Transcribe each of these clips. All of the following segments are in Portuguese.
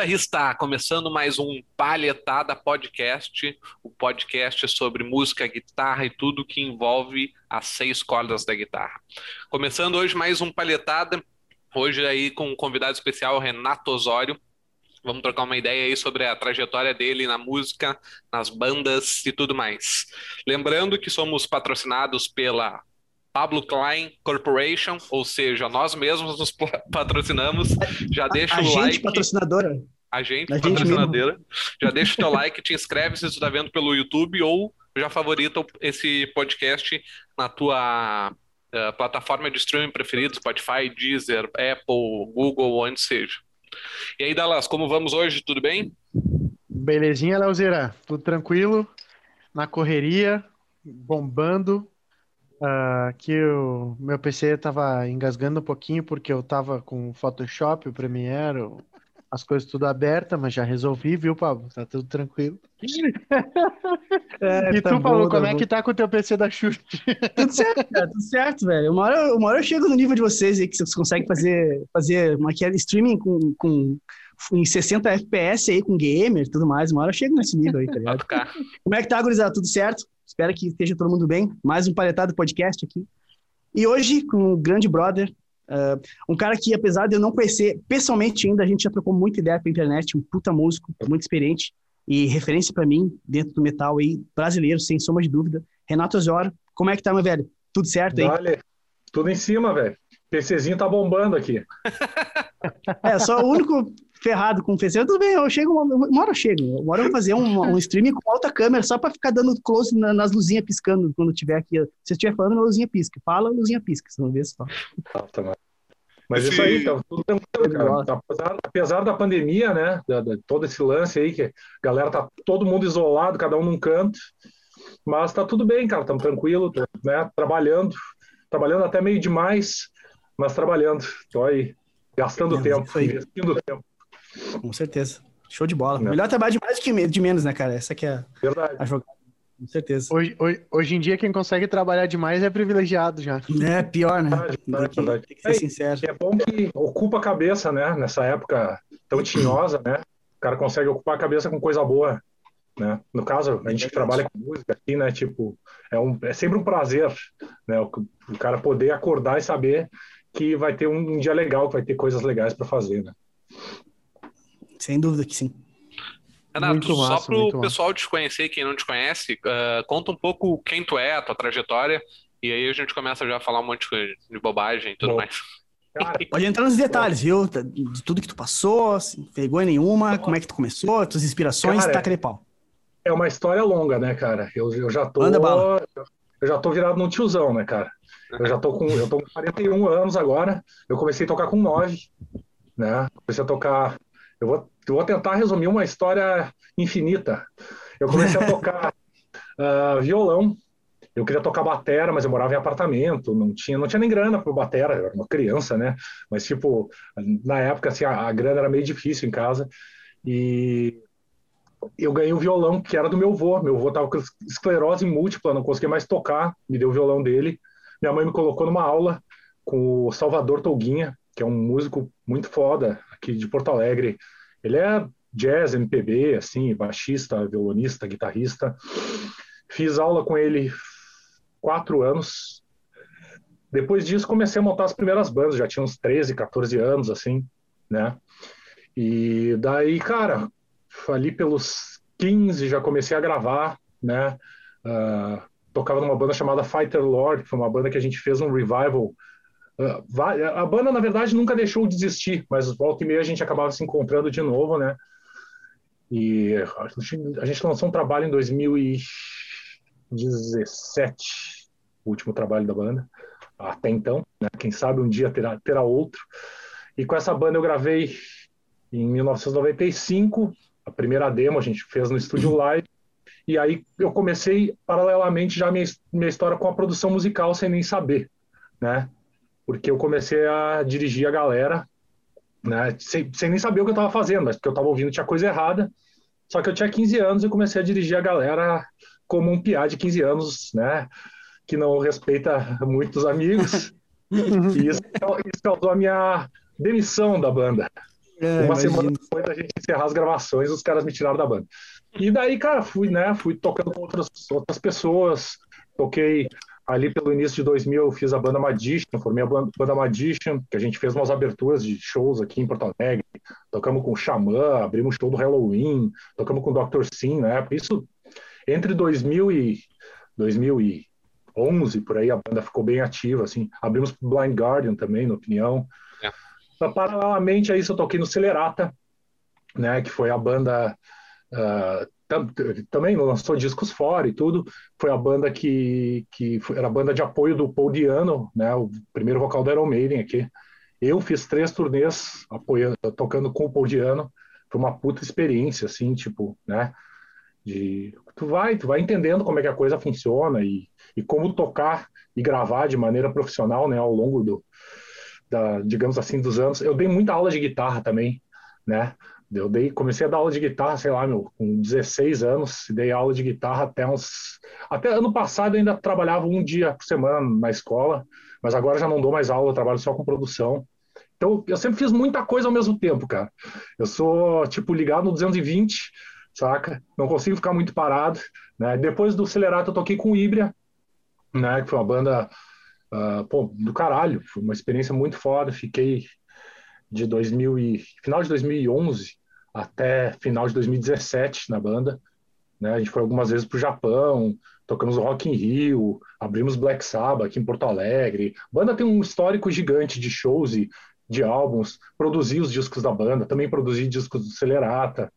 guitarrista, começando mais um Palhetada Podcast, o podcast sobre música, guitarra e tudo que envolve as seis cordas da guitarra. Começando hoje mais um Palhetada, hoje aí com um convidado especial, Renato Osório. Vamos trocar uma ideia aí sobre a trajetória dele na música, nas bandas e tudo mais. Lembrando que somos patrocinados pela Pablo Klein Corporation, ou seja, nós mesmos nos patrocinamos. Já deixa a o gente like. patrocinadora. A gente, a patrocinadora. Gente já deixa o teu like, te inscreve se tu está vendo pelo YouTube ou já favorita esse podcast na tua uh, plataforma de streaming preferida, Spotify, Deezer, Apple, Google, onde seja. E aí, Dallas, como vamos hoje? Tudo bem? Belezinha, Leozeira. Tudo tranquilo? Na correria, bombando. Uh, que o meu PC estava engasgando um pouquinho porque eu estava com o Photoshop, o Premiere, as coisas tudo abertas, mas já resolvi, viu, Pablo? Tá tudo tranquilo. É, e tá tu, Paulo, como é que tá com o teu PC da Xuxa? Tudo certo, cara, tudo certo, velho. Uma hora, uma hora eu chego no nível de vocês aí, que vocês conseguem fazer, fazer uma streaming com, com, em 60 FPS aí, com gamer e tudo mais. Uma hora eu chego nesse nível aí, tá ligado? Como é que tá, gurizada? Tudo certo? Espero que esteja todo mundo bem. Mais um paletado podcast aqui. E hoje, com o grande brother, uh, um cara que, apesar de eu não conhecer pessoalmente ainda, a gente já trocou muita ideia pela internet, um puta músico, muito experiente e referência para mim dentro do metal aí, brasileiro, sem sombra de dúvida. Renato Osório, como é que tá, meu velho? Tudo certo aí? Vale, tudo em cima, velho. PCzinho tá bombando aqui. é, só o único ferrado com o PC. Tudo bem, eu chego, uma, hora eu chego. Uma hora eu vou fazer um, um streaming com alta câmera só para ficar dando close na, nas luzinhas piscando quando tiver aqui. Se estiver falando, a luzinha pisca. Fala, a luzinha pisca, você não vê só. Tá, tá, mas isso aí, tá tudo tranquilo, cara. Tá, apesar, apesar, da pandemia, né? Da, da, todo esse lance aí, que a galera tá todo mundo isolado, cada um num canto. Mas tá tudo bem, cara. Estamos tranquilo, né? Trabalhando, trabalhando até meio demais, mas trabalhando. Tô aí, gastando é, tempo, investindo tempo. Com certeza. Show de bola. É. Melhor trabalhar de mais do que de menos, né, cara? Essa que é Verdade. a jogada. Com certeza. Hoje, hoje, hoje, em dia, quem consegue trabalhar demais é privilegiado já. É, pior, né? Verdade, verdade, tem, que, tem que ser é, sincero. É bom que ocupa a cabeça, né? Nessa época tão tinhosa, né? O cara consegue ocupar a cabeça com coisa boa. Né? No caso, a gente que trabalha com música aqui, né? Tipo, é, um, é sempre um prazer, né? O, o cara poder acordar e saber que vai ter um, um dia legal, que vai ter coisas legais para fazer, né? Sem dúvida que sim. Renato, muito só para o pessoal te conhecer, quem não te conhece, uh, conta um pouco quem tu é, a tua trajetória, e aí a gente começa já a falar um monte de bobagem e tudo Bom. mais. Cara, Pode entrar nos detalhes, viu? De tudo que tu passou, vergonha nenhuma, como é que tu começou, tuas inspirações, cara, taca de pau. É uma história longa, né, cara? Eu, eu já tô. Anda bala. Eu já tô virado num tiozão, né, cara? Eu já tô com. Eu tô com 41 anos agora. Eu comecei a tocar com 9, né? Comecei a tocar eu vou, eu vou tentar resumir uma história infinita. Eu comecei a tocar uh, violão. Eu queria tocar batera, mas eu morava em apartamento, não tinha, não tinha nem grana para batera, eu era uma criança, né? Mas tipo, na época assim, a, a grana era meio difícil em casa e eu ganhei o um violão que era do meu avô. Meu avô estava com esclerose múltipla, não conseguia mais tocar, me deu o violão dele. Minha mãe me colocou numa aula com o Salvador Tolguinha, que é um músico muito foda aqui de Porto Alegre. Ele é jazz, MPB, assim, baixista, violonista, guitarrista. Fiz aula com ele quatro anos. Depois disso, comecei a montar as primeiras bandas, já tinha uns 13, 14 anos, assim, né? E daí, cara, ali pelos 15 já comecei a gravar, né? Uh, tocava numa banda chamada Fighter Lord, que foi uma banda que a gente fez um revival a banda, na verdade, nunca deixou de existir, mas volta e meia a gente acabava se encontrando de novo, né? E a gente lançou um trabalho em 2017, o último trabalho da banda, até então, né? Quem sabe um dia terá, terá outro. E com essa banda eu gravei em 1995, a primeira demo a gente fez no estúdio live, e aí eu comecei paralelamente já minha, minha história com a produção musical sem nem saber, né? Porque eu comecei a dirigir a galera, né, sem, sem nem saber o que eu estava fazendo, mas porque eu estava ouvindo tinha coisa errada. Só que eu tinha 15 anos e comecei a dirigir a galera como um piá de 15 anos, né, que não respeita muitos amigos. e isso, isso causou a minha demissão da banda. É, Uma semana depois da gente encerrar as gravações, os caras me tiraram da banda. E daí, cara, fui, né? Fui tocando com outras, outras pessoas. Toquei ali pelo início de 2000, eu fiz a banda Magician, formei a banda Magician, que a gente fez umas aberturas de shows aqui em Porto Alegre. Tocamos com o Xamã, abrimos show do Halloween, tocamos com o Dr. Sim na época. Isso entre 2000 e 2011, por aí, a banda ficou bem ativa, assim. Abrimos Blind Guardian também, na opinião. Então, paralelamente a isso, eu toquei no Celerata, né, que foi a banda uh, também lançou discos fora e tudo. Foi a banda que, que foi, era a banda de apoio do Paul Diano, né, o primeiro vocal do Iron Maiden aqui. Eu fiz três turnês apoiando, tocando com o Paul Diano. Foi uma puta experiência, assim, tipo, né? De, tu vai, tu vai entendendo como é que a coisa funciona e, e como tocar e gravar de maneira profissional, né, ao longo do, da, digamos assim, dos anos. Eu dei muita aula de guitarra também, né? Eu dei, comecei a dar aula de guitarra, sei lá, meu, com 16 anos, dei aula de guitarra até uns. Até ano passado ainda trabalhava um dia por semana na escola, mas agora já não dou mais aula, trabalho só com produção. Então eu sempre fiz muita coisa ao mesmo tempo, cara. Eu sou, tipo, ligado no 220, saca? Não consigo ficar muito parado, né? Depois do Celerato eu toquei com o Ibria, né? Que foi uma banda Uh, pô, do caralho, foi uma experiência muito foda. Fiquei de 2000 e, final de 2011 até final de 2017 na banda. Né? A gente foi algumas vezes para o Japão, tocamos Rock in Rio, abrimos Black Sabbath aqui em Porto Alegre. A banda tem um histórico gigante de shows e de álbuns. Produzi os discos da banda, também produzi discos do Celerata.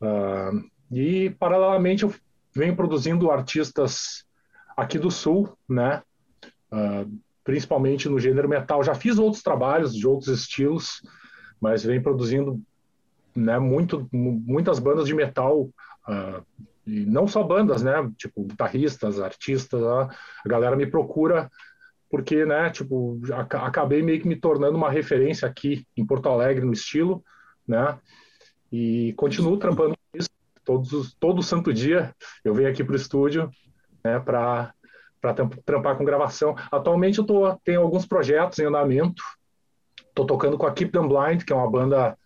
Uh, e, paralelamente, eu venho produzindo artistas aqui do Sul, né? uh, principalmente no gênero metal. Já fiz outros trabalhos de outros estilos, mas vem produzindo né, muito, muitas bandas de metal, uh, e não só bandas, né, tipo guitarristas, artistas, a galera me procura porque, né, tipo, acabei meio que me tornando uma referência aqui em Porto Alegre no estilo, né, e continuo trampando isso todos, todo santo dia. Eu venho aqui para o estúdio, né, para para trampar com gravação. Atualmente eu tô, tenho alguns projetos em andamento. Estou tocando com a Keep Them Blind, que é uma banda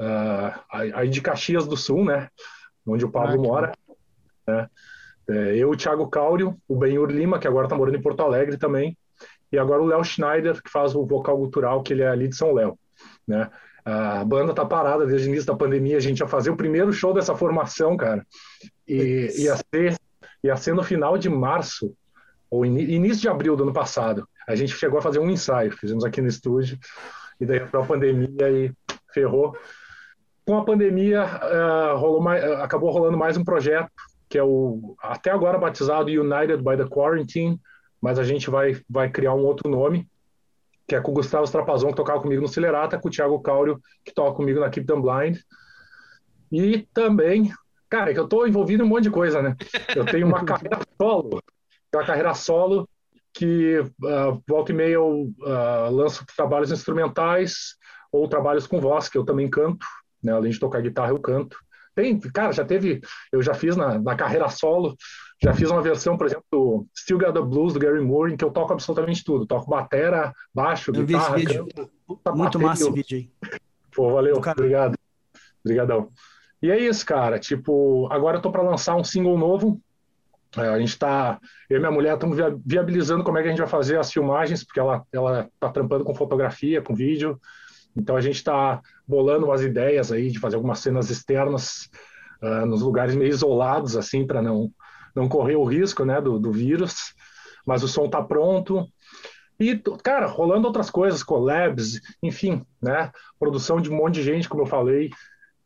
uh, aí de Caxias do Sul, né? Onde o Pablo ah, mora. Né? É, eu, o Thiago Cáurio, o Benhur Lima, que agora está morando em Porto Alegre também, e agora o Léo Schneider, que faz o vocal cultural, que ele é ali de São Léo. Né? A banda tá parada desde o início da pandemia, a gente ia fazer o primeiro show dessa formação, cara, e ia ser, ia ser no final de março, ou início de abril do ano passado. A gente chegou a fazer um ensaio, fizemos aqui no estúdio, e daí a pandemia e ferrou. Com a pandemia, uh, rolou mais, uh, acabou rolando mais um projeto, que é o até agora batizado United by the Quarantine, mas a gente vai, vai criar um outro nome, que é com o Gustavo Strapazon, que tocava comigo no Celerata, com o Thiago Cáurio, que toca comigo na Keep Them Blind. E também, cara, é que eu estou envolvido em um monte de coisa, né? Eu tenho uma carreira solo uma carreira solo que uh, volta e meia eu uh, lanço trabalhos instrumentais ou trabalhos com voz, que eu também canto, né? além de tocar guitarra, eu canto. Tem, cara, já teve, eu já fiz na, na carreira solo, já fiz uma versão, por exemplo, do Still Got the Blues, do Gary Moore, em que eu toco absolutamente tudo. Toco batera, baixo, eu guitarra, canto. Muito massa esse vídeo aí. Pô, valeu, obrigado. Obrigadão. E é isso, cara. Tipo, agora eu tô para lançar um single novo, é, a gente está, eu e minha mulher estamos viabilizando como é que a gente vai fazer as filmagens, porque ela ela está trampando com fotografia, com vídeo. Então a gente está bolando umas ideias aí de fazer algumas cenas externas uh, nos lugares meio isolados, assim, para não não correr o risco, né, do, do vírus. Mas o som está pronto. E, cara, rolando outras coisas, collabs, enfim, né? Produção de um monte de gente, como eu falei.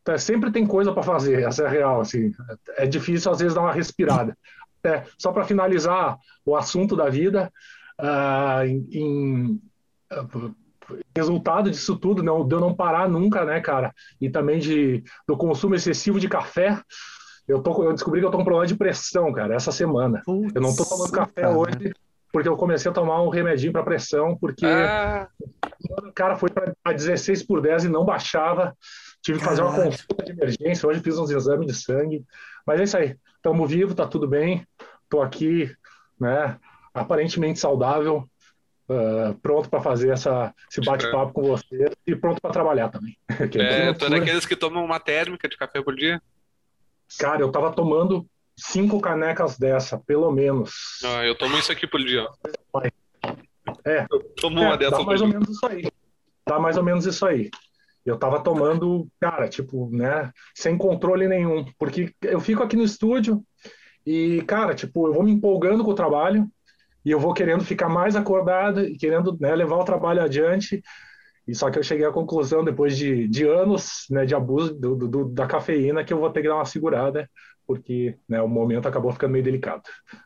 Então, sempre tem coisa para fazer, essa é a real, assim. É difícil, às vezes, dar uma respirada. É, só para finalizar o assunto da vida, uh, em, em uh, resultado disso tudo, não, de eu não parar nunca, né, cara? E também de, do consumo excessivo de café. Eu, tô, eu descobri que eu tô com problema de pressão, cara, essa semana. Putz, eu não tô tomando café cara. hoje porque eu comecei a tomar um remedinho para pressão, porque ah. o cara foi para 16 por 10 e não baixava. Tive que fazer uma consulta de emergência. Hoje fiz uns exames de sangue. Mas é isso aí. Estamos vivos, tá tudo bem. Estou aqui, né? Aparentemente saudável. Uh, pronto para fazer essa, esse bate-papo com você e pronto para trabalhar também. é, tu é daqueles que tomam uma térmica de café por dia? Cara, eu tava tomando cinco canecas dessa, pelo menos. Ah, eu tomo isso aqui por dia. É, eu tomo uma é, dessa dá mais ou menos isso aí. Dá mais ou menos isso aí. Eu tava tomando, cara, tipo, né, sem controle nenhum, porque eu fico aqui no estúdio e, cara, tipo, eu vou me empolgando com o trabalho e eu vou querendo ficar mais acordado e querendo né, levar o trabalho adiante. E só que eu cheguei à conclusão, depois de, de anos né, de abuso do, do, da cafeína, que eu vou ter que dar uma segurada, porque né, o momento acabou ficando meio delicado.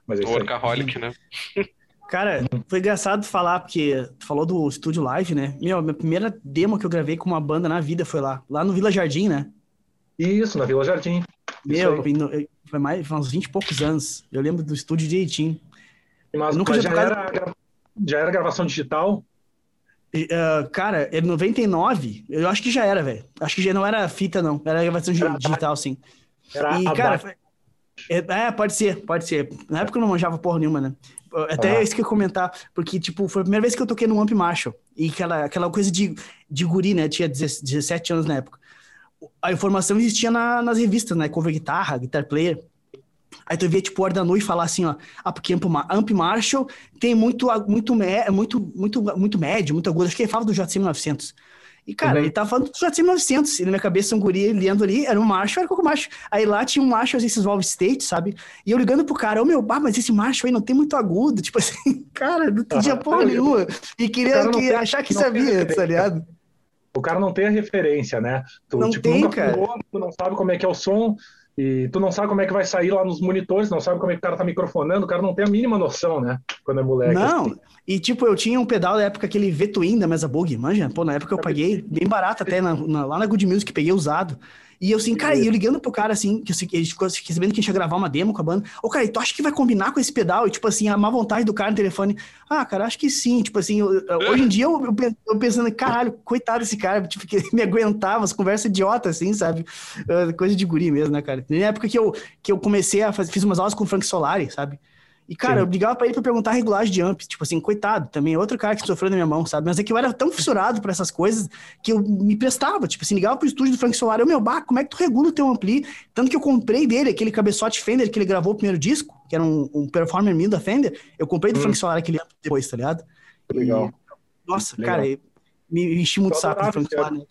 Mas é Workaholic, né? Cara, foi engraçado falar, porque tu falou do estúdio live, né? Meu, minha primeira demo que eu gravei com uma banda na vida foi lá, lá no Vila Jardim, né? Isso, na Vila Jardim. Meu, foi mais foi uns 20 e poucos anos. Eu lembro do estúdio direitinho. Mas, nunca mas já, era, já era gravação digital? Uh, cara, é 99, eu acho que já era, velho. Acho que já não era fita, não. Era gravação era, digital, sim. Era e, cara, foi... é, é, pode ser, pode ser. Na época eu não manjava porra nenhuma, né? Até ah. isso que eu ia comentar, porque, tipo, foi a primeira vez que eu toquei no Amp Marshall. E aquela, aquela coisa de, de guri, né? Tinha 17 anos na época. A informação existia na, nas revistas, né? Cover guitarra, guitar player. Aí tu via, tipo, o Ardanui falar assim, ó, ah, porque Amp, Amp Marshall tem muito, muito, muito, muito, muito médio, muito agudo. Acho que ele falava do JCM 900. E, cara, uhum. ele tava falando do JCM 900. E na minha cabeça, um guri lendo ali, era um macho, era um macho. Aí lá tinha um macho, esses Valve State, sabe? E eu ligando pro cara, ô oh, meu, bah, mas esse macho aí não tem muito agudo. Tipo assim, cara, não entendia uhum. porra nenhuma. E queria que, tem, achar que sabia, tá ligado? O cara não tem a referência, né? Tu, não tipo, tem, nunca cara. Pulou, tu não sabe como é que é o som, e tu não sabe como é que vai sair lá nos monitores, não sabe como é que o cara tá microfonando, o cara não tem a mínima noção, né? Quando é moleque. Não, assim. e tipo, eu tinha um pedal da época, aquele V-Twin da Mesa Bug, manja? Pô, na época eu paguei bem barato até, na, na, lá na Good Music, peguei usado. E eu assim, cara, eu ligando pro cara assim, que ele ficou sabendo que a gente ia gravar uma demo com a banda. Ô, cara, tu acha que vai combinar com esse pedal? E tipo assim, a má vontade do cara no telefone. Ah, cara, acho que sim. Tipo assim, eu, hoje em dia eu, eu, eu, pensando, caralho, coitado desse cara, tipo, que ele me aguentava, as conversas idiotas, assim, sabe? Uh, coisa de guri mesmo, né, cara? Na época que eu, que eu comecei a fazer, fiz umas aulas com o Frank Solari, sabe? E, cara, Sim. eu ligava pra ele pra perguntar a regulagem de amp. Tipo assim, coitado, também é outro cara que sofreu na minha mão, sabe? Mas é que eu era tão fissurado por essas coisas que eu me prestava. Tipo assim, ligava pro estúdio do Frank Solar. Eu, meu, bah, como é que tu regula o teu ampli? Tanto que eu comprei dele aquele cabeçote Fender que ele gravou o primeiro disco, que era um, um Performer 1000 da Fender. Eu comprei do hum. Frank Solar aquele amp depois, tá ligado? Legal. E, nossa, Legal. cara, me enchi muito saco do Frank Solar, né?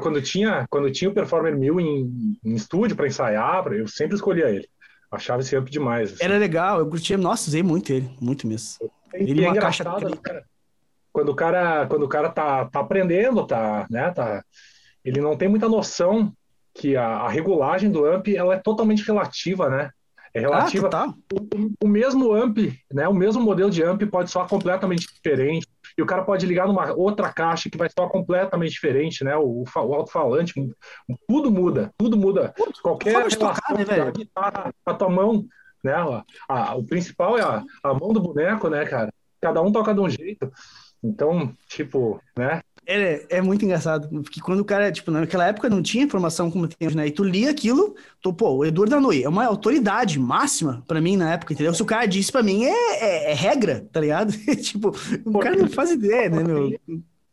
Quando tinha, quando tinha o Performer 1000 em, em estúdio para ensaiar, eu sempre escolhia ele. Achava esse amp demais. Assim. Era legal, eu curtia, nossa, usei muito ele, muito mesmo. Ele é uma caixa né, cara, quando o cara, quando o cara tá, tá aprendendo, tá, né, tá, ele não tem muita noção que a, a regulagem do amp ela é totalmente relativa, né? É relativa. Ah, o, o, mesmo amp, né? O mesmo modelo de amp pode soar completamente diferente. E o cara pode ligar numa outra caixa que vai soar completamente diferente, né? O, o alto-falante, tudo muda, tudo muda. Qualquer relação né, velho? guitarra, a tua mão, né? A, o principal é a, a mão do boneco, né, cara? Cada um toca de um jeito. Então, tipo, né? É, é muito engraçado, porque quando o cara, tipo, naquela época não tinha informação como tem hoje, né? E tu lia aquilo, tu, pô, o Eduardo Danui é uma autoridade máxima pra mim na época, entendeu? Se o cara disse pra mim, é, é, é regra, tá ligado? tipo, o cara não faz ideia, né, meu?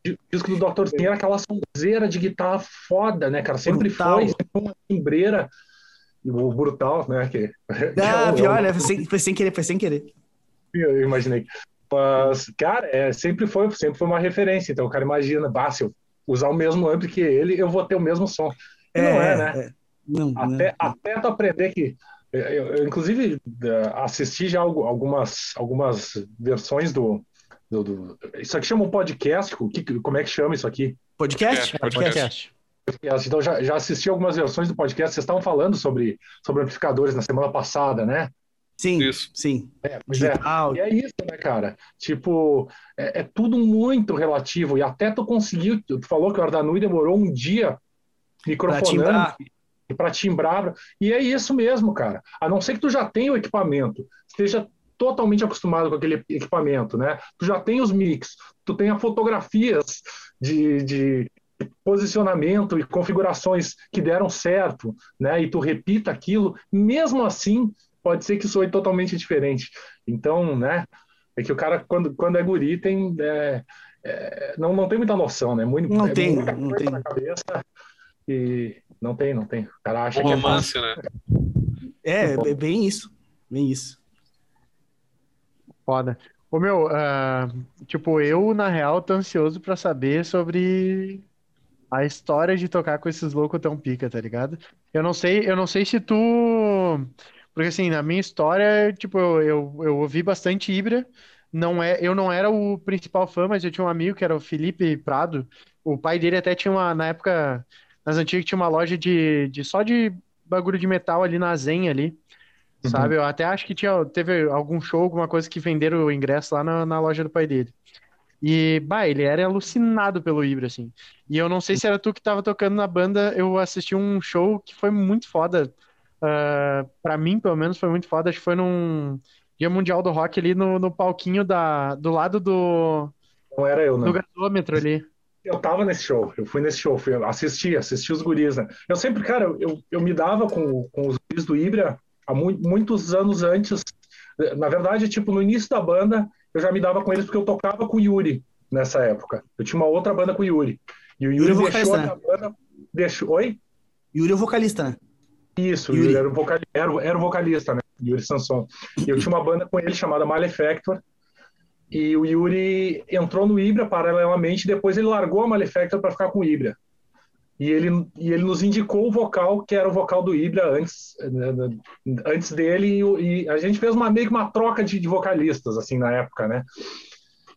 O disco do Dr. Sim era aquela sonzeira de guitarra foda, né, cara? Sempre brutal. foi, sempre uma timbreira. O brutal, né? Que, ah, que é pior, né? Foi sem, foi sem querer, foi sem querer. Eu imaginei. Mas, cara, é, sempre, foi, sempre foi uma referência. Então o cara imagina, bah, se eu usar o mesmo ampli que ele, eu vou ter o mesmo som. E é, não é, né? É. Não, até, não. até tu aprender que. Eu, eu, inclusive, assisti já algumas, algumas versões do, do, do, Isso aqui chama um podcast? Que, como é que chama isso aqui? Podcast? Podcast. podcast. Então, já, já assisti algumas versões do podcast. Vocês estavam falando sobre, sobre amplificadores na semana passada, né? Sim, isso. sim. É, pois é. E é isso, né, cara? Tipo, é, é, tudo muito relativo. E até tu conseguiu, tu falou que o Ardanui demorou um dia microfonando para timbrar. E é isso mesmo, cara. A não ser que tu já tenha o equipamento, esteja totalmente acostumado com aquele equipamento, né? Tu já tem os mix, tu tem as fotografias de, de posicionamento e configurações que deram certo, né? E tu repita aquilo, mesmo assim pode ser que soe totalmente diferente. Então, né? É que o cara, quando, quando é guri, tem. É, é, não, não tem muita noção, né? Muito, Não é tem, muita não tem. na cabeça e não tem, não tem. O cara acha O que é romance, né? É, é bem isso. Bem isso. Foda. Ô, meu, ah, tipo, eu, na real, tô ansioso pra saber sobre a história de tocar com esses loucos tão pica, tá ligado? Eu não sei, eu não sei se tu. Porque assim, na minha história, tipo, eu, eu, eu ouvi bastante Ibra. Não é, eu não era o principal fã, mas eu tinha um amigo que era o Felipe Prado. O pai dele até tinha uma, na época, nas antigas, tinha uma loja de, de só de bagulho de metal ali na Zen ali. Uhum. Sabe? Eu até acho que tinha, teve algum show, alguma coisa que venderam o ingresso lá na, na loja do pai dele. E, bah, ele era alucinado pelo Ibra, assim. E eu não sei se era tu que tava tocando na banda, eu assisti um show que foi muito foda. Uh, para mim, pelo menos, foi muito foda. Acho que foi num Dia Mundial do Rock ali no, no palquinho da, do lado do, Não era eu, do não. gasômetro ali. Eu tava nesse show, eu fui nesse show, fui assisti, assisti os guris, né? Eu sempre, cara, eu, eu me dava com, com os guris do Ibra há mu- muitos anos antes. Na verdade, tipo, no início da banda, eu já me dava com eles porque eu tocava com o Yuri nessa época. Eu tinha uma outra banda com o Yuri. E o Yuri, Yuri é deixou vocalista, a minha banda. Deixou... Oi? Yuri é o vocalista, né? Isso, Yuri. Yuri era o, vocal... era, era o vocalista, né? Yuri Sanson. E eu tinha uma banda com ele chamada Malefactor. E o Yuri entrou no Ibra paralelamente, depois ele largou a Malefactor para ficar com o Ibra. E ele, e ele nos indicou o vocal, que era o vocal do Ibra antes, antes dele, e, e a gente fez uma, meio que uma troca de, de vocalistas, assim, na época, né?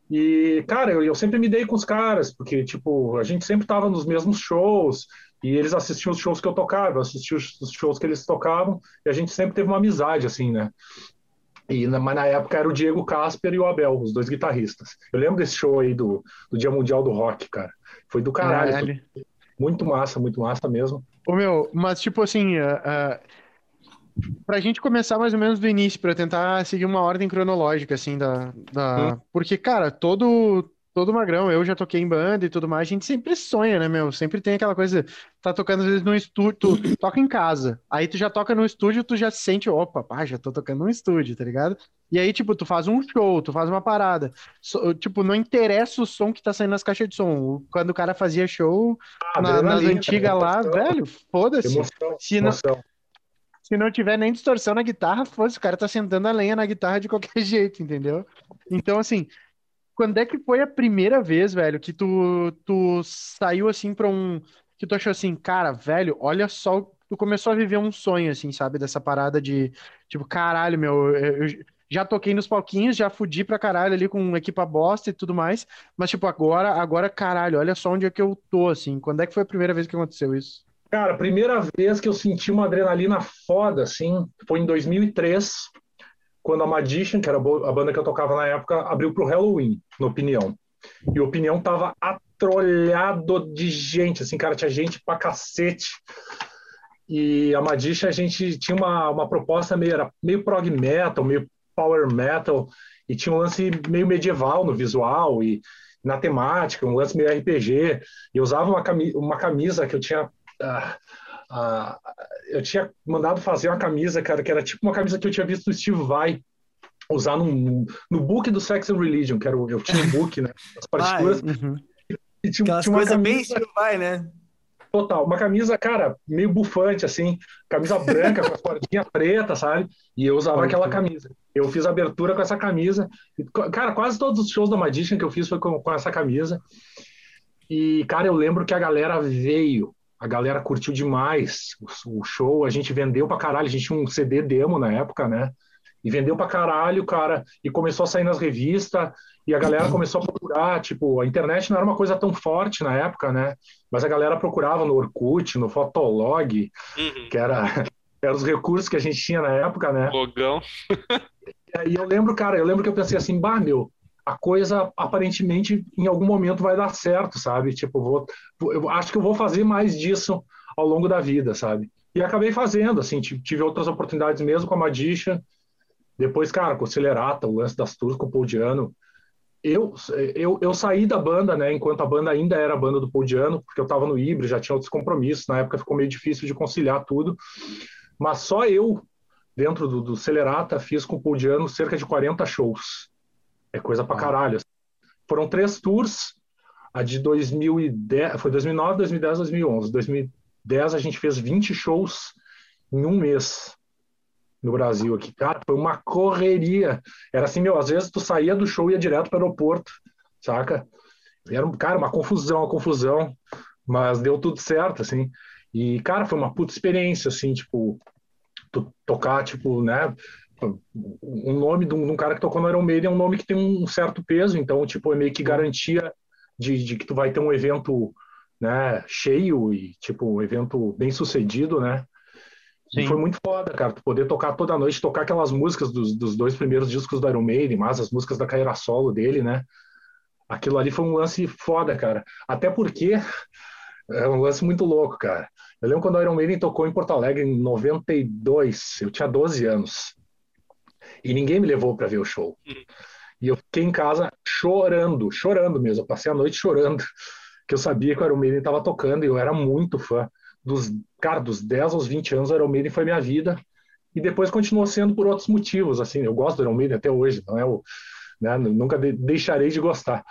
E, cara, eu, eu sempre me dei com os caras, porque, tipo, a gente sempre tava nos mesmos shows, e eles assistiam os shows que eu tocava, eu assistia os, shows que eles tocavam, e a gente sempre teve uma amizade, assim, né? E, na- mas na época era o Diego Casper e o Abel, os dois guitarristas. Eu lembro desse show aí do, do Dia Mundial do Rock, cara. Foi do caralho, foi Caralho. muito massa, muito massa mesmo. Ô, meu, mas tipo assim, ah, ah, pra gente começar mais ou menos do início, pra tentar seguir uma ordem cronológica, assim, da, da... Porque, cara, todo, todo magrão, eu já toquei em banda e tudo mais, a gente sempre sonha, né, meu? Sempre tem aquela coisa, tá tocando às vezes no estúdio, tu toca em casa, aí tu já toca no estúdio, tu já sente, opa, pá, já tô tocando no estúdio, tá ligado? E aí, tipo, tu faz um show, tu faz uma parada. So- tipo, não interessa o som que tá saindo nas caixas de som. Quando o cara fazia show Ah, na- nas antigas lá, velho, foda-se. Se não, se não tiver nem distorção na guitarra, foda-se, o cara tá sentando a lenha na guitarra de qualquer jeito, entendeu? Então, assim, quando é que foi a primeira vez, velho, que tu, tu saiu assim pra um. Que tu achou assim, cara, velho, olha só, tu começou a viver um sonho, assim, sabe? Dessa parada de, tipo, caralho, meu, eu, eu já toquei nos palquinhos, já fudi pra caralho ali com equipa bosta e tudo mais, mas, tipo, agora, agora, caralho, olha só onde é que eu tô, assim. Quando é que foi a primeira vez que aconteceu isso? Cara, primeira vez que eu senti uma adrenalina foda, assim, foi em 2003, quando a Magician, que era a banda que eu tocava na época, abriu pro Halloween, no Opinião. E o Opinião tava atrolhado de gente, assim, cara, tinha gente pra cacete. E a Magician, a gente tinha uma, uma proposta meio, era meio prog metal, meio power metal, e tinha um lance meio medieval no visual e na temática, um lance meio RPG. E eu usava uma cami- uma camisa que eu tinha ah, ah, eu tinha mandado fazer uma camisa, cara, que era tipo uma camisa que eu tinha visto o Steve Vai usar no, no book do Sex and Religion, que era o, eu tinha um book, né? As partituras. Uhum. e tinha, Aquelas tinha uma coisas bem camisa estilo vai, né? total, uma camisa, cara, meio bufante, assim, camisa branca com as cordinhas pretas, sabe? E eu usava aquela camisa. Eu fiz a abertura com essa camisa. E, Cara, quase todos os shows da Magician que eu fiz foi com, com essa camisa. E, cara, eu lembro que a galera veio, a galera curtiu demais o, o show, a gente vendeu pra caralho, a gente tinha um CD demo na época, né? E vendeu pra caralho, cara, e começou a sair nas revistas, e a galera começou a procurar, tipo, a internet não era uma coisa tão forte na época, né? Mas a galera procurava no Orkut, no Fotolog, Uhum. que era, eram os recursos que a gente tinha na época, né? Logão. E eu lembro, cara, eu lembro que eu pensei assim, bah, meu, a coisa aparentemente em algum momento vai dar certo, sabe? Tipo, vou, eu acho que eu vou fazer mais disso ao longo da vida, sabe? E acabei fazendo, assim, tive, outras oportunidades mesmo com a Magician, depois, cara, com o Celerata, o lance das tours com o Paul Diano. Eu, eu, eu saí da banda, né, enquanto a banda ainda era a banda do Paul Diano, porque eu tava no híbrido, já tinha outros compromissos, na época ficou meio difícil de conciliar tudo, mas só eu dentro do, do Celerata, fiz com o Paul Diano cerca de 40 shows. É coisa pra caralho. Foram três tours. A de 2010, foi 2009, 2010, 2011. 2010 a gente fez 20 shows em um mês no Brasil aqui. Cara, foi uma correria. Era assim, meu, às vezes tu saía do show e ia direto para o aeroporto, saca? Era, cara, uma confusão, uma confusão, mas deu tudo certo, assim. E, cara, foi uma puta experiência, assim, tipo, tu tocar, tipo, né, um nome de um, de um, cara que tocou no Iron Maiden é um nome que tem um certo peso, então, tipo, é meio que garantia de, de que tu vai ter um evento, né, cheio e, tipo, um evento bem sucedido, né, Sim. E foi muito foda, cara, tu poder tocar toda noite, tocar aquelas músicas dos, dos dois primeiros discos do Iron Maiden, mas as músicas da carreira solo dele, né, aquilo ali foi um lance foda, cara, até porque é um lance muito louco, cara. Eu lembro quando o Iron Maiden tocou em Porto Alegre em 92, eu tinha 12 anos. E ninguém me levou para ver o show. Uhum. E eu fiquei em casa chorando, chorando mesmo. Eu passei a noite chorando, que eu sabia que o Iron Maiden estava tocando e eu era muito fã. Dos, cara, dos 10 aos 20 anos, o Iron Maiden foi minha vida. E depois continuou sendo por outros motivos, assim. Eu gosto do Iron Maiden até hoje, não é o, né, nunca de, deixarei de gostar.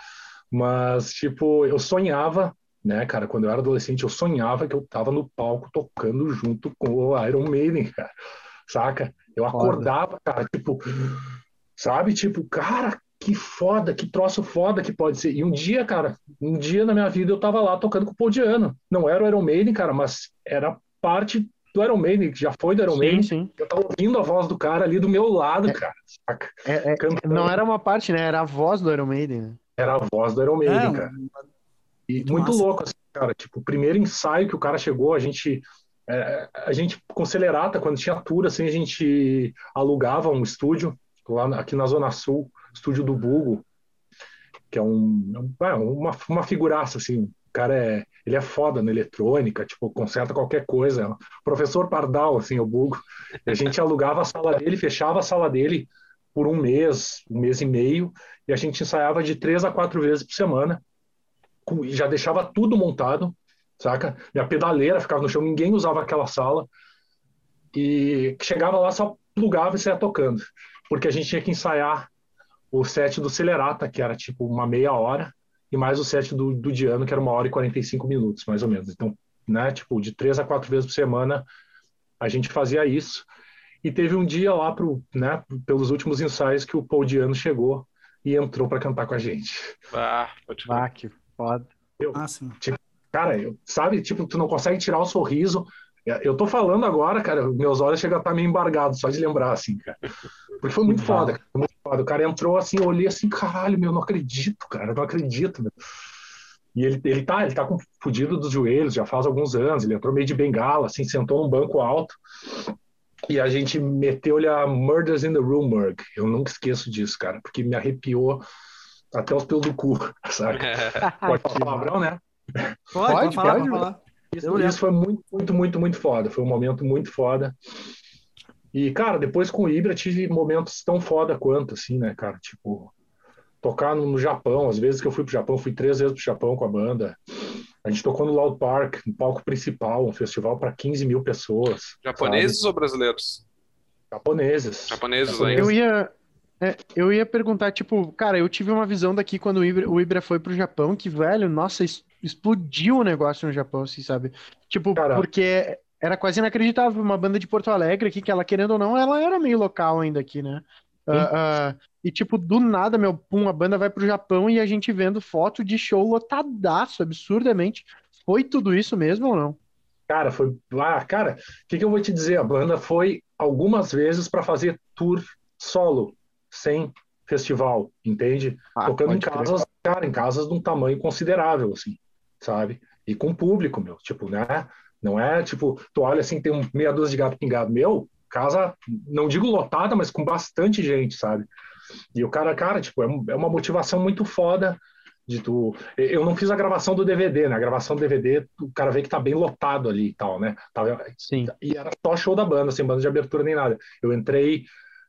Mas, tipo, eu sonhava, né, cara, quando eu era adolescente, eu sonhava que eu tava no palco tocando junto com o Iron Maiden, cara, saca? Eu acordava, cara, tipo, sabe? Tipo, cara, que foda, que troço foda que pode ser. E um dia, cara, um dia na minha vida eu tava lá tocando com o Podiano. Não era o Iron Maiden, cara, mas era parte do Iron Maiden, que já foi do Iron sim, Maiden. Sim. Eu tava ouvindo a voz do cara ali do meu lado, é, cara. É, é, não era uma parte, né? Era a voz do Iron Maiden. Né? Era a voz do Iron Maiden, é, cara. E muito, muito louco, assim, cara. Tipo, o primeiro ensaio que o cara chegou, a gente é, a gente, com Celerata, quando tinha tour, assim, a gente alugava um estúdio lá aqui na Zona Sul, estúdio do Bugo, que é um, é uma, uma figuraça, assim, o cara é, ele é foda na eletrônica, tipo, conserta qualquer coisa, professor Pardal, assim, o Bugo, a gente alugava a sala dele, fechava a sala dele por um mês, um mês e meio, e a gente ensaiava de três a quatro vezes por semana, e já deixava tudo montado, saca? Minha pedaleira ficava no chão, ninguém usava aquela sala. E chegava lá, só plugava e saia tocando. Porque a gente tinha que ensaiar o set do Celerata, que era tipo uma meia hora, e mais o set do, do Diano, que era uma hora e 45 minutos, mais ou menos. Então, né, tipo, de três a quatro vezes por semana, a gente fazia isso. E teve um dia lá, pro, né, pelos últimos ensaios, que o Paul Diano chegou e entrou para cantar com a gente. Ah, pode ah que foda. Eu, ah, tipo, Cara, eu, sabe, tipo, tu não consegue tirar o sorriso. É, eu tô falando agora, cara, meus olhos chegam a estar meio embargados, só de lembrar, assim, cara. Porque foi muito foda, cara, muito foda. O cara entrou assim, eu olhei assim, caralho, meu, não acredito, cara, não acredito, meu. E ele, ele tá, ele tá com fudido dos joelhos, já faz alguns anos, ele entrou meio de bengala, assim, sentou num banco alto. E a gente meteu-lhe a Murders in the Room, Murg. Eu nunca esqueço disso, cara, porque me arrepiou até os pelos do cu, sabe? Pode falar palavrão, né? Pode, pode, falar, pode. falar. Isso, isso, foi muito, muito, muito, muito foda. Foi um momento muito foda. E, cara, depois com o Ibra tive momentos tão foda quanto, assim, né, cara? Tipo, tocar no, no Japão. Às vezes que eu fui pro Japão, fui três vezes pro Japão com a banda. A gente tocou no Loud Park, no palco principal, um festival para 15 mil pessoas. Japoneses sabe? ou brasileiros? Japoneses. Japoneses, Japoneses. Eu ia, é, eu ia perguntar, tipo, cara, eu tive uma visão daqui quando o Ibra, o Ibra foi pro Japão, que, velho, nossa, explodiu o negócio no Japão, assim, sabe? Tipo, Caraca. porque era quase inacreditável uma banda de Porto Alegre aqui, que ela, querendo ou não, ela era meio local ainda aqui, né? Uh, uh, e, tipo, do nada, meu, pum, a banda vai pro Japão e a gente vendo foto de show lotadaço, absurdamente. Foi tudo isso mesmo ou não? Cara, foi. Ah, cara, o que, que eu vou te dizer? A banda foi algumas vezes para fazer tour solo, sem festival, entende? Ah, Tocando em casas, crer. cara, em casas de um tamanho considerável, assim sabe? E com público, meu, tipo, né? Não é tipo, tu olha assim, tem um meia dúzia de gato pingado. Meu, casa, não digo lotada, mas com bastante gente, sabe? E o cara, cara, tipo, é, é uma motivação muito foda de tu. Eu não fiz a gravação do DVD, né? A gravação do DVD, o cara vê que tá bem lotado ali e tal, né? Tava, Sim. E era só show da banda, sem banda de abertura nem nada. Eu entrei.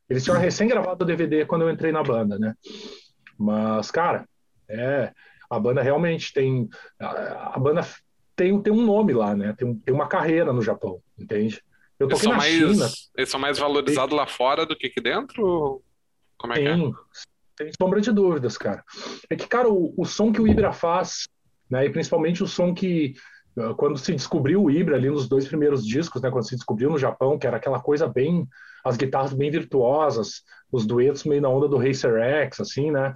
Eles tinham recém gravado o DVD quando eu entrei na banda, né? Mas, cara, é a banda realmente tem. A, a banda tem, tem um nome lá, né? Tem, tem uma carreira no Japão, entende? Eu eles são, mais, China, eles são mais valorizados lá fora do que aqui dentro? Como é sim, que é? Sem sombra de dúvidas, cara. É que, cara, o, o som que o Ibra faz, né, e principalmente o som que, ah, quando se descobriu o Ibra ali nos dois primeiros discos, né, quando se descobriu no Japão, que era aquela coisa bem, as guitarras bem virtuosas, os duetos meio na onda do Racer X, assim, né,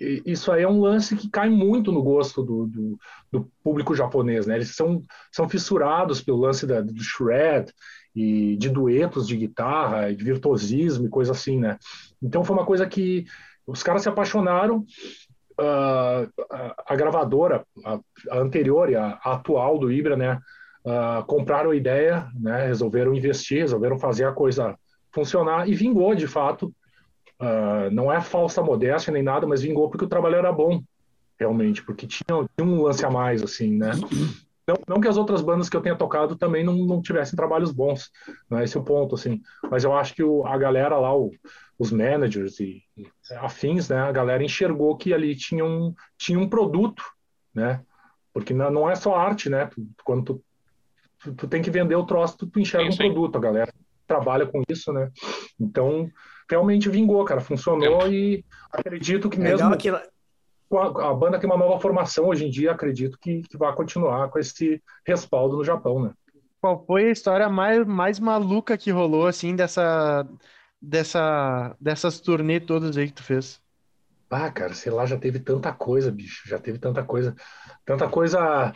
isso aí é um lance que cai muito no gosto do, do, do, público japonês, né, eles são, são fissurados pelo lance da, do shred e de duetos de guitarra, de virtuosismo e coisa assim, né, então foi uma coisa que os caras se apaixonaram uh, a, a, gravadora, a, a, anterior e a, atual do Ibra, né, uh, compraram a ideia, né, resolveram investir, resolveram fazer a coisa funcionar e vingou de fato. Uh, não é falsa modéstia nem nada, mas vingou porque o trabalho era bom, realmente, porque tinha, tinha um lance a mais, assim, né? Não, não, que as outras bandas que eu tenha tocado também não, não tivessem trabalhos bons, não é esse o ponto, assim. Mas eu acho que o, a galera lá, o, os managers e, e, afins, né, a galera enxergou que ali tinha um, tinha um produto, né? Porque não, não é só arte, né? Tu, quando tu, tu, tu, tem que vender o troço, tu, tu enxerga sim, um produto, a galera trabalha com isso, né? Então, realmente vingou, cara, funcionou e acredito que mesmo aquilo... a, a, banda tem uma nova formação hoje em dia, acredito que, que vai continuar com esse respaldo no Japão, né? Qual foi a história mais, mais maluca que rolou, assim, dessa dessa, dessas turnê todas aí que tu fez? Ah, cara, sei lá, já teve tanta coisa, bicho, já teve tanta coisa, tanta coisa,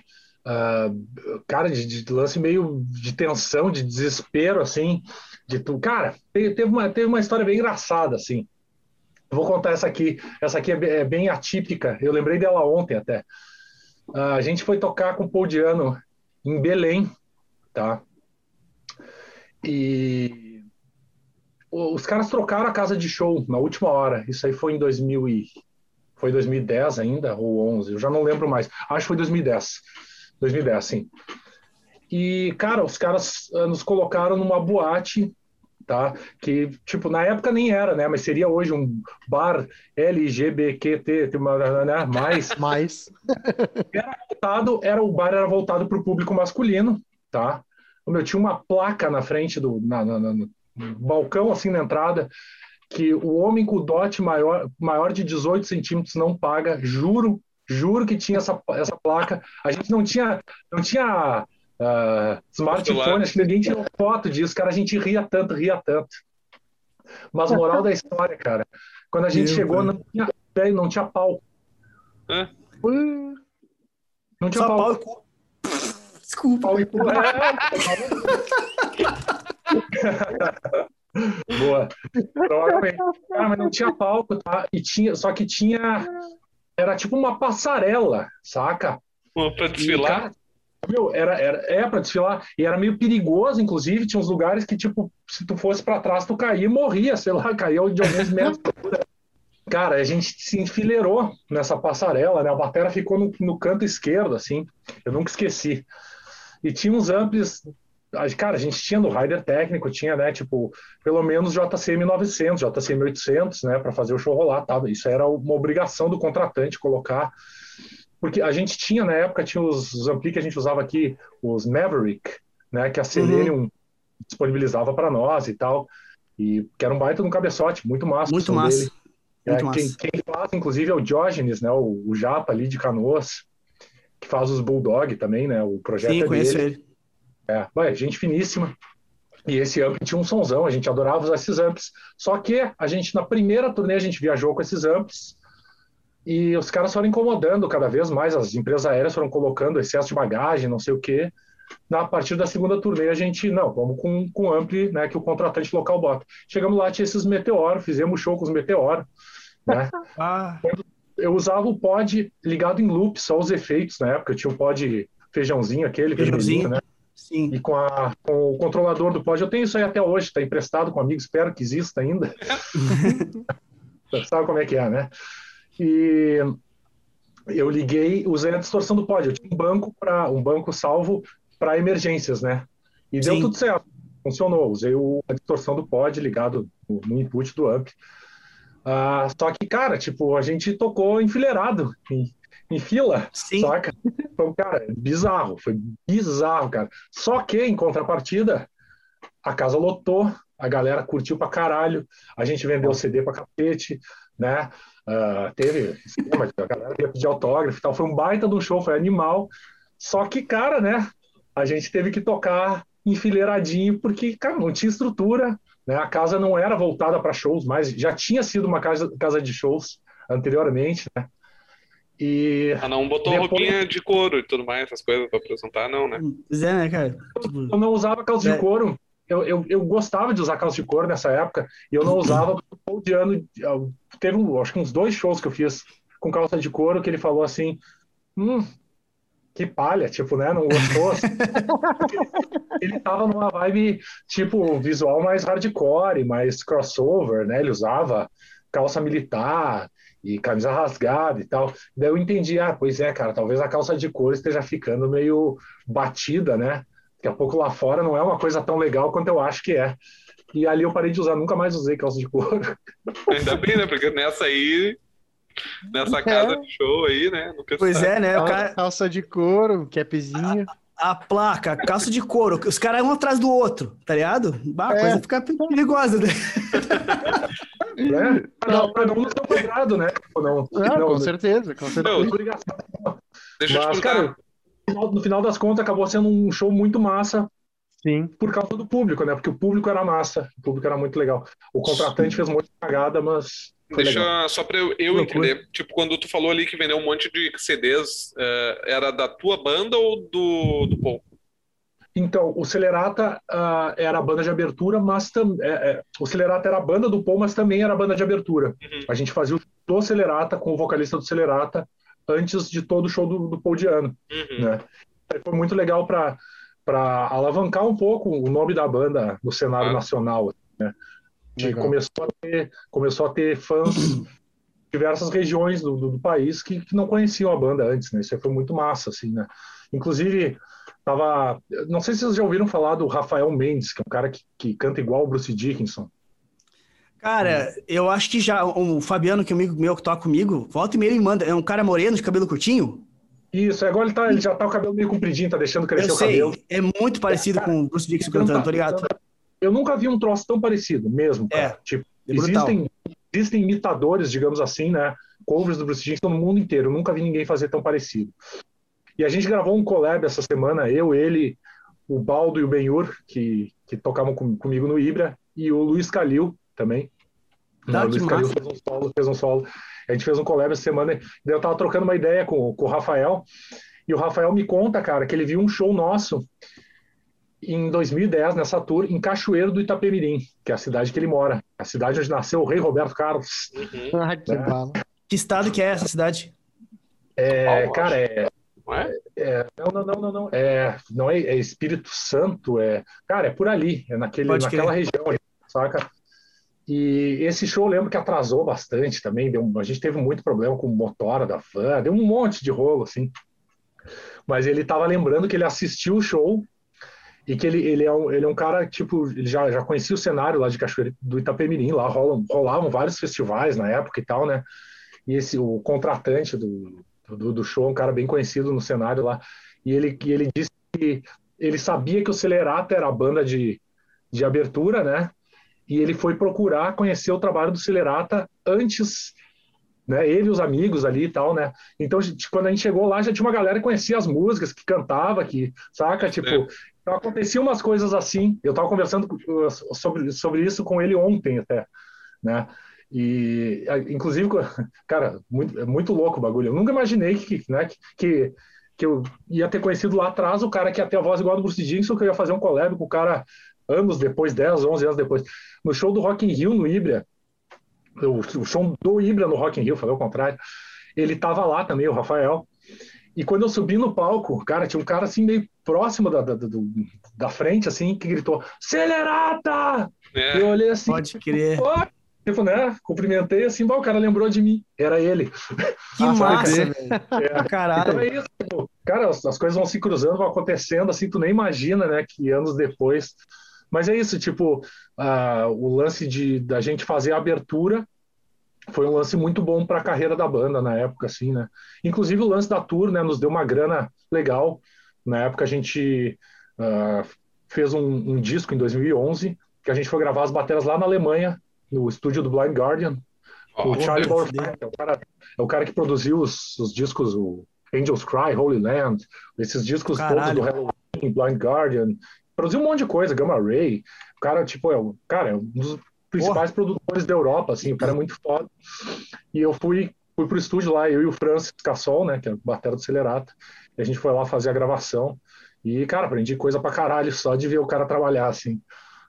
uh, cara, de, de, lance meio de tensão, de desespero, assim, de tu, cara, teve uma, teve uma história bem engraçada, assim, vou contar essa aqui, essa aqui é, é bem atípica, eu lembrei dela ontem até, uh, a gente foi tocar com o Paul em Belém, tá, e os caras trocaram a casa de show na última hora. Isso aí foi em 2000 e... foi 2010 ainda ou 11, eu já não lembro mais. Acho que foi 2010. 2010, sim. E cara, os caras uh, nos colocaram numa boate, tá? Que tipo na época nem era, né? Mas seria hoje um bar LGBTQ, né? Mais, mais. era voltado, era o bar era voltado para o público masculino, tá? Eu tinha uma placa na frente do na, na, na balcão assim na entrada, que o homem com dote maior, maior de 18 centímetros não paga, juro, juro que tinha essa, essa placa. A gente não tinha, não tinha uh, smartphone, acho que ninguém tirou foto disso, cara, a gente ria tanto, ria tanto. Mas moral da história, cara, quando a gente Meu chegou, não tinha, não tinha pau. Hã? Não tinha Só pau. pau Desculpa. Pau e cu. Boa. Provavelmente. Ah, mas não tinha palco, tá? E tinha, só que tinha. Era tipo uma passarela, saca? Pra desfilar? Meu, era, era, é pra desfilar. E era meio perigoso, inclusive. Tinha uns lugares que, tipo, se tu fosse para trás, tu caía e morria, sei lá, caía de alguns metros. Cara, a gente se enfileirou nessa passarela, né? A bateria ficou no, no canto esquerdo, assim. Eu nunca esqueci. E tinha uns amplis Cara, a gente tinha no rider técnico, tinha, né, tipo, pelo menos JCM 900, JCM 800, né, para fazer o show rolar, tá? Isso era uma obrigação do contratante colocar, porque a gente tinha, na época, tinha os ampli que a gente usava aqui, os Maverick, né, que a Selenium uhum. disponibilizava para nós e tal, e que era um baita no cabeçote, muito massa. Muito massa. É, muito quem, massa. quem, faz, inclusive, é o Diógenes, né, o, o Japa ali de Canoas, que faz os Bulldog também, né, o projeto Sim, é conheço dele. ele. É, ué, gente finíssima. E esse ampli tinha um sonzão, a gente adorava usar esses amplis. Só que a gente, na primeira turnê, a gente viajou com esses amplis e os caras foram incomodando cada vez mais, as empresas aéreas foram colocando excesso de bagagem, não sei o quê. Na partir da segunda turnê, a gente, não, vamos com, com ampli, né, que o contratante local bota. Chegamos lá, tinha esses Meteor, fizemos show com os Meteor, né? ah. Eu usava o pod ligado em loop, só os efeitos na época, eu tinha o pod feijãozinho aquele, feijãozinho, né? Sim. E com, a, com o controlador do pod, eu tenho isso aí até hoje, está emprestado com um amigo, espero que exista ainda. Sabe como é que é, né? E eu liguei, usei a distorção do pod. Eu tinha um banco para um banco salvo para emergências, né? E deu Sim. tudo certo, funcionou. Usei o, a distorção do pod ligado no, no input do amp. Uh, só que, cara, tipo, a gente tocou enfileirado em, em fila, Sim. saca? Então, cara, bizarro, foi bizarro, cara. Só que, em contrapartida, a casa lotou, a galera curtiu pra caralho, a gente vendeu CD pra cacete, né? Uh, teve, a galera ia pedir autógrafo e tal, foi um baita do show, foi animal. Só que, cara, né? A gente teve que tocar enfileiradinho, porque, cara, não tinha estrutura, né? A casa não era voltada para shows, mas já tinha sido uma casa, casa de shows anteriormente, né? E ah, não botou depois... roupinha de couro e tudo mais, essas coisas para apresentar, não, né? Pois é, né, cara? Tipo... Eu não usava calça é. de couro. Eu, eu, eu, gostava de usar calça de couro nessa época e eu não usava todo de ano. Teve, um, acho que uns dois shows que eu fiz com calça de couro que ele falou assim: hum, que palha, tipo, né? Não gostou. ele, ele tava numa vibe, tipo, visual mais hardcore, mais crossover, né? Ele usava calça militar e camisa rasgada e tal. Daí eu entendi, ah, pois é, cara, talvez a calça de couro esteja ficando meio batida, né? Daqui a pouco lá fora não é uma coisa tão legal quanto eu acho que é. E ali eu parei de usar, nunca mais usei calça de couro. Ainda bem, né? Porque nessa aí, nessa é. casa de show aí, né? Nunca pois sabe. é, né? O cara... Calça de couro, capzinho. A, a placa, calça de couro, os caras um atrás do outro, tá ligado? Bah, a é. coisa fica perigosa, né? né? Cada um no seu quadrado, né? Não, não, com certeza, com certeza. Não, deixa Mas, eu te cara, no final das contas acabou sendo um show muito massa. Sim. Por causa do público, né? Porque o público era massa, o público era muito legal. O contratante fez um monte de cagada, mas. Deixa legal. só para eu, eu entender. Tipo, quando tu falou ali que vendeu um monte de CDs, uh, era da tua banda ou do, do Paul? Então, o Celerata uh, era a banda de abertura, mas também. É, é, o Celerata era a banda do Paul, mas também era a banda de abertura. Uhum. A gente fazia o do Celerata com o vocalista do Celerata antes de todo o show do, do Paul Diano. Uhum. Né? Foi muito legal para alavancar um pouco o nome da banda no cenário ah. nacional. Né? começou, a ter, começou a ter fãs de diversas regiões do, do, do país que, que, não conheciam a banda antes. Né? Isso foi muito massa. Assim, né? Inclusive Tava, não sei se vocês já ouviram falar do Rafael Mendes, que é um cara que, que canta igual o Bruce Dickinson. Cara, eu acho que já o Fabiano, que é amigo meu que toca comigo, volta e meia ele manda. É um cara moreno de cabelo curtinho? Isso, agora ele, tá, ele já tá com o cabelo meio compridinho, tá deixando crescer eu sei, o cabelo. É muito parecido é, com o Bruce Dickinson cantando, tô ligado? Eu nunca vi um troço tão parecido, mesmo. Cara. É. Tipo, é existem, existem imitadores, digamos assim, né? Covers do Bruce Dickinson no mundo inteiro. Eu nunca vi ninguém fazer tão parecido. E a gente gravou um collab essa semana, eu, ele, o Baldo e o Benhur, que, que tocavam com, comigo no Ibra, e o Luiz Calil também. Tá, o Luiz Calil fez um solo, fez um solo. A gente fez um collab essa semana, e eu tava trocando uma ideia com, com o Rafael, e o Rafael me conta, cara, que ele viu um show nosso em 2010, nessa tour, em Cachoeiro do Itapemirim, que é a cidade que ele mora, a cidade onde nasceu o rei Roberto Carlos. Uhum. Ah, que, é. que estado que é essa cidade? É, cara, é não é? é? não, não, não, não, É, não é, é, Espírito Santo, é. Cara, é por ali, é naquele, naquela região, saca? E esse show eu lembro que atrasou bastante também. Deu, a gente teve muito problema com o motora da van, deu um monte de rolo, assim. Mas ele tava lembrando que ele assistiu o show e que ele, ele, é, um, ele é um cara, tipo, ele já, já conhecia o cenário lá de Cachoeira do Itapemirim, lá rolam, rolavam vários festivais na época e tal, né? E esse, o contratante do, do, do show, um cara bem conhecido no cenário lá, e ele, e ele disse que ele sabia que o Celerata era a banda de, de abertura, né? E ele foi procurar conhecer o trabalho do Celerata antes, né? Ele e os amigos ali e tal, né? Então, quando a gente chegou lá, já tinha uma galera que conhecia as músicas, que cantava, que, saca? Tipo, é. então aconteciam umas coisas assim. Eu tava conversando sobre, sobre isso com ele ontem até, né? E, inclusive, cara, muito, é muito louco o bagulho. Eu nunca imaginei que, né, que, que eu ia ter conhecido lá atrás o cara que ia ter a voz igual do Bruce Dickinson, que eu ia fazer um collab com o cara anos depois, 10, 11 anos depois. No show do Rock in Rio, no Ibra, o, o show do Ibra no Rock in Rio, falei o contrário, ele tava lá também, o Rafael. E quando eu subi no palco, cara, tinha um cara assim meio próximo da, da, do, da frente, assim, que gritou: Celerata! É, eu olhei assim. Pode crer. Tipo, né? Cumprimentei assim, o cara lembrou de mim. Era ele. Que ah, massa, velho. É. Caralho. Então é isso. Tipo, cara, as, as, coisas vão se cruzando, vão acontecendo, assim, tu nem imagina, né? Que anos depois. Mas é isso, tipo, uh, o lance de da gente fazer a abertura foi um lance muito bom para a carreira da banda na época, assim, né? Inclusive o lance da tour, né? Nos deu uma grana legal. Na época a gente uh, fez um, um disco em 2011 que a gente foi gravar as bateras lá na Alemanha, no estúdio do Blind Guardian. Ó, o Charlie. Bauerfeind, é o cara, é o cara que produziu os, os discos, o Angels Cry, Holy Land, esses discos Caralho. todos do Halloween, Blind Guardian. Produziu um monte de coisa, Gamma Ray. O cara, tipo, é, o- cara, é um dos principais produtores da Europa, assim, o cara é muito foda. E eu fui, fui pro estúdio lá, eu e o Francis Cassol, né, que é o batera do Celerata, e a gente foi lá fazer a gravação. E, cara, aprendi coisa pra caralho só de ver o cara trabalhar, assim.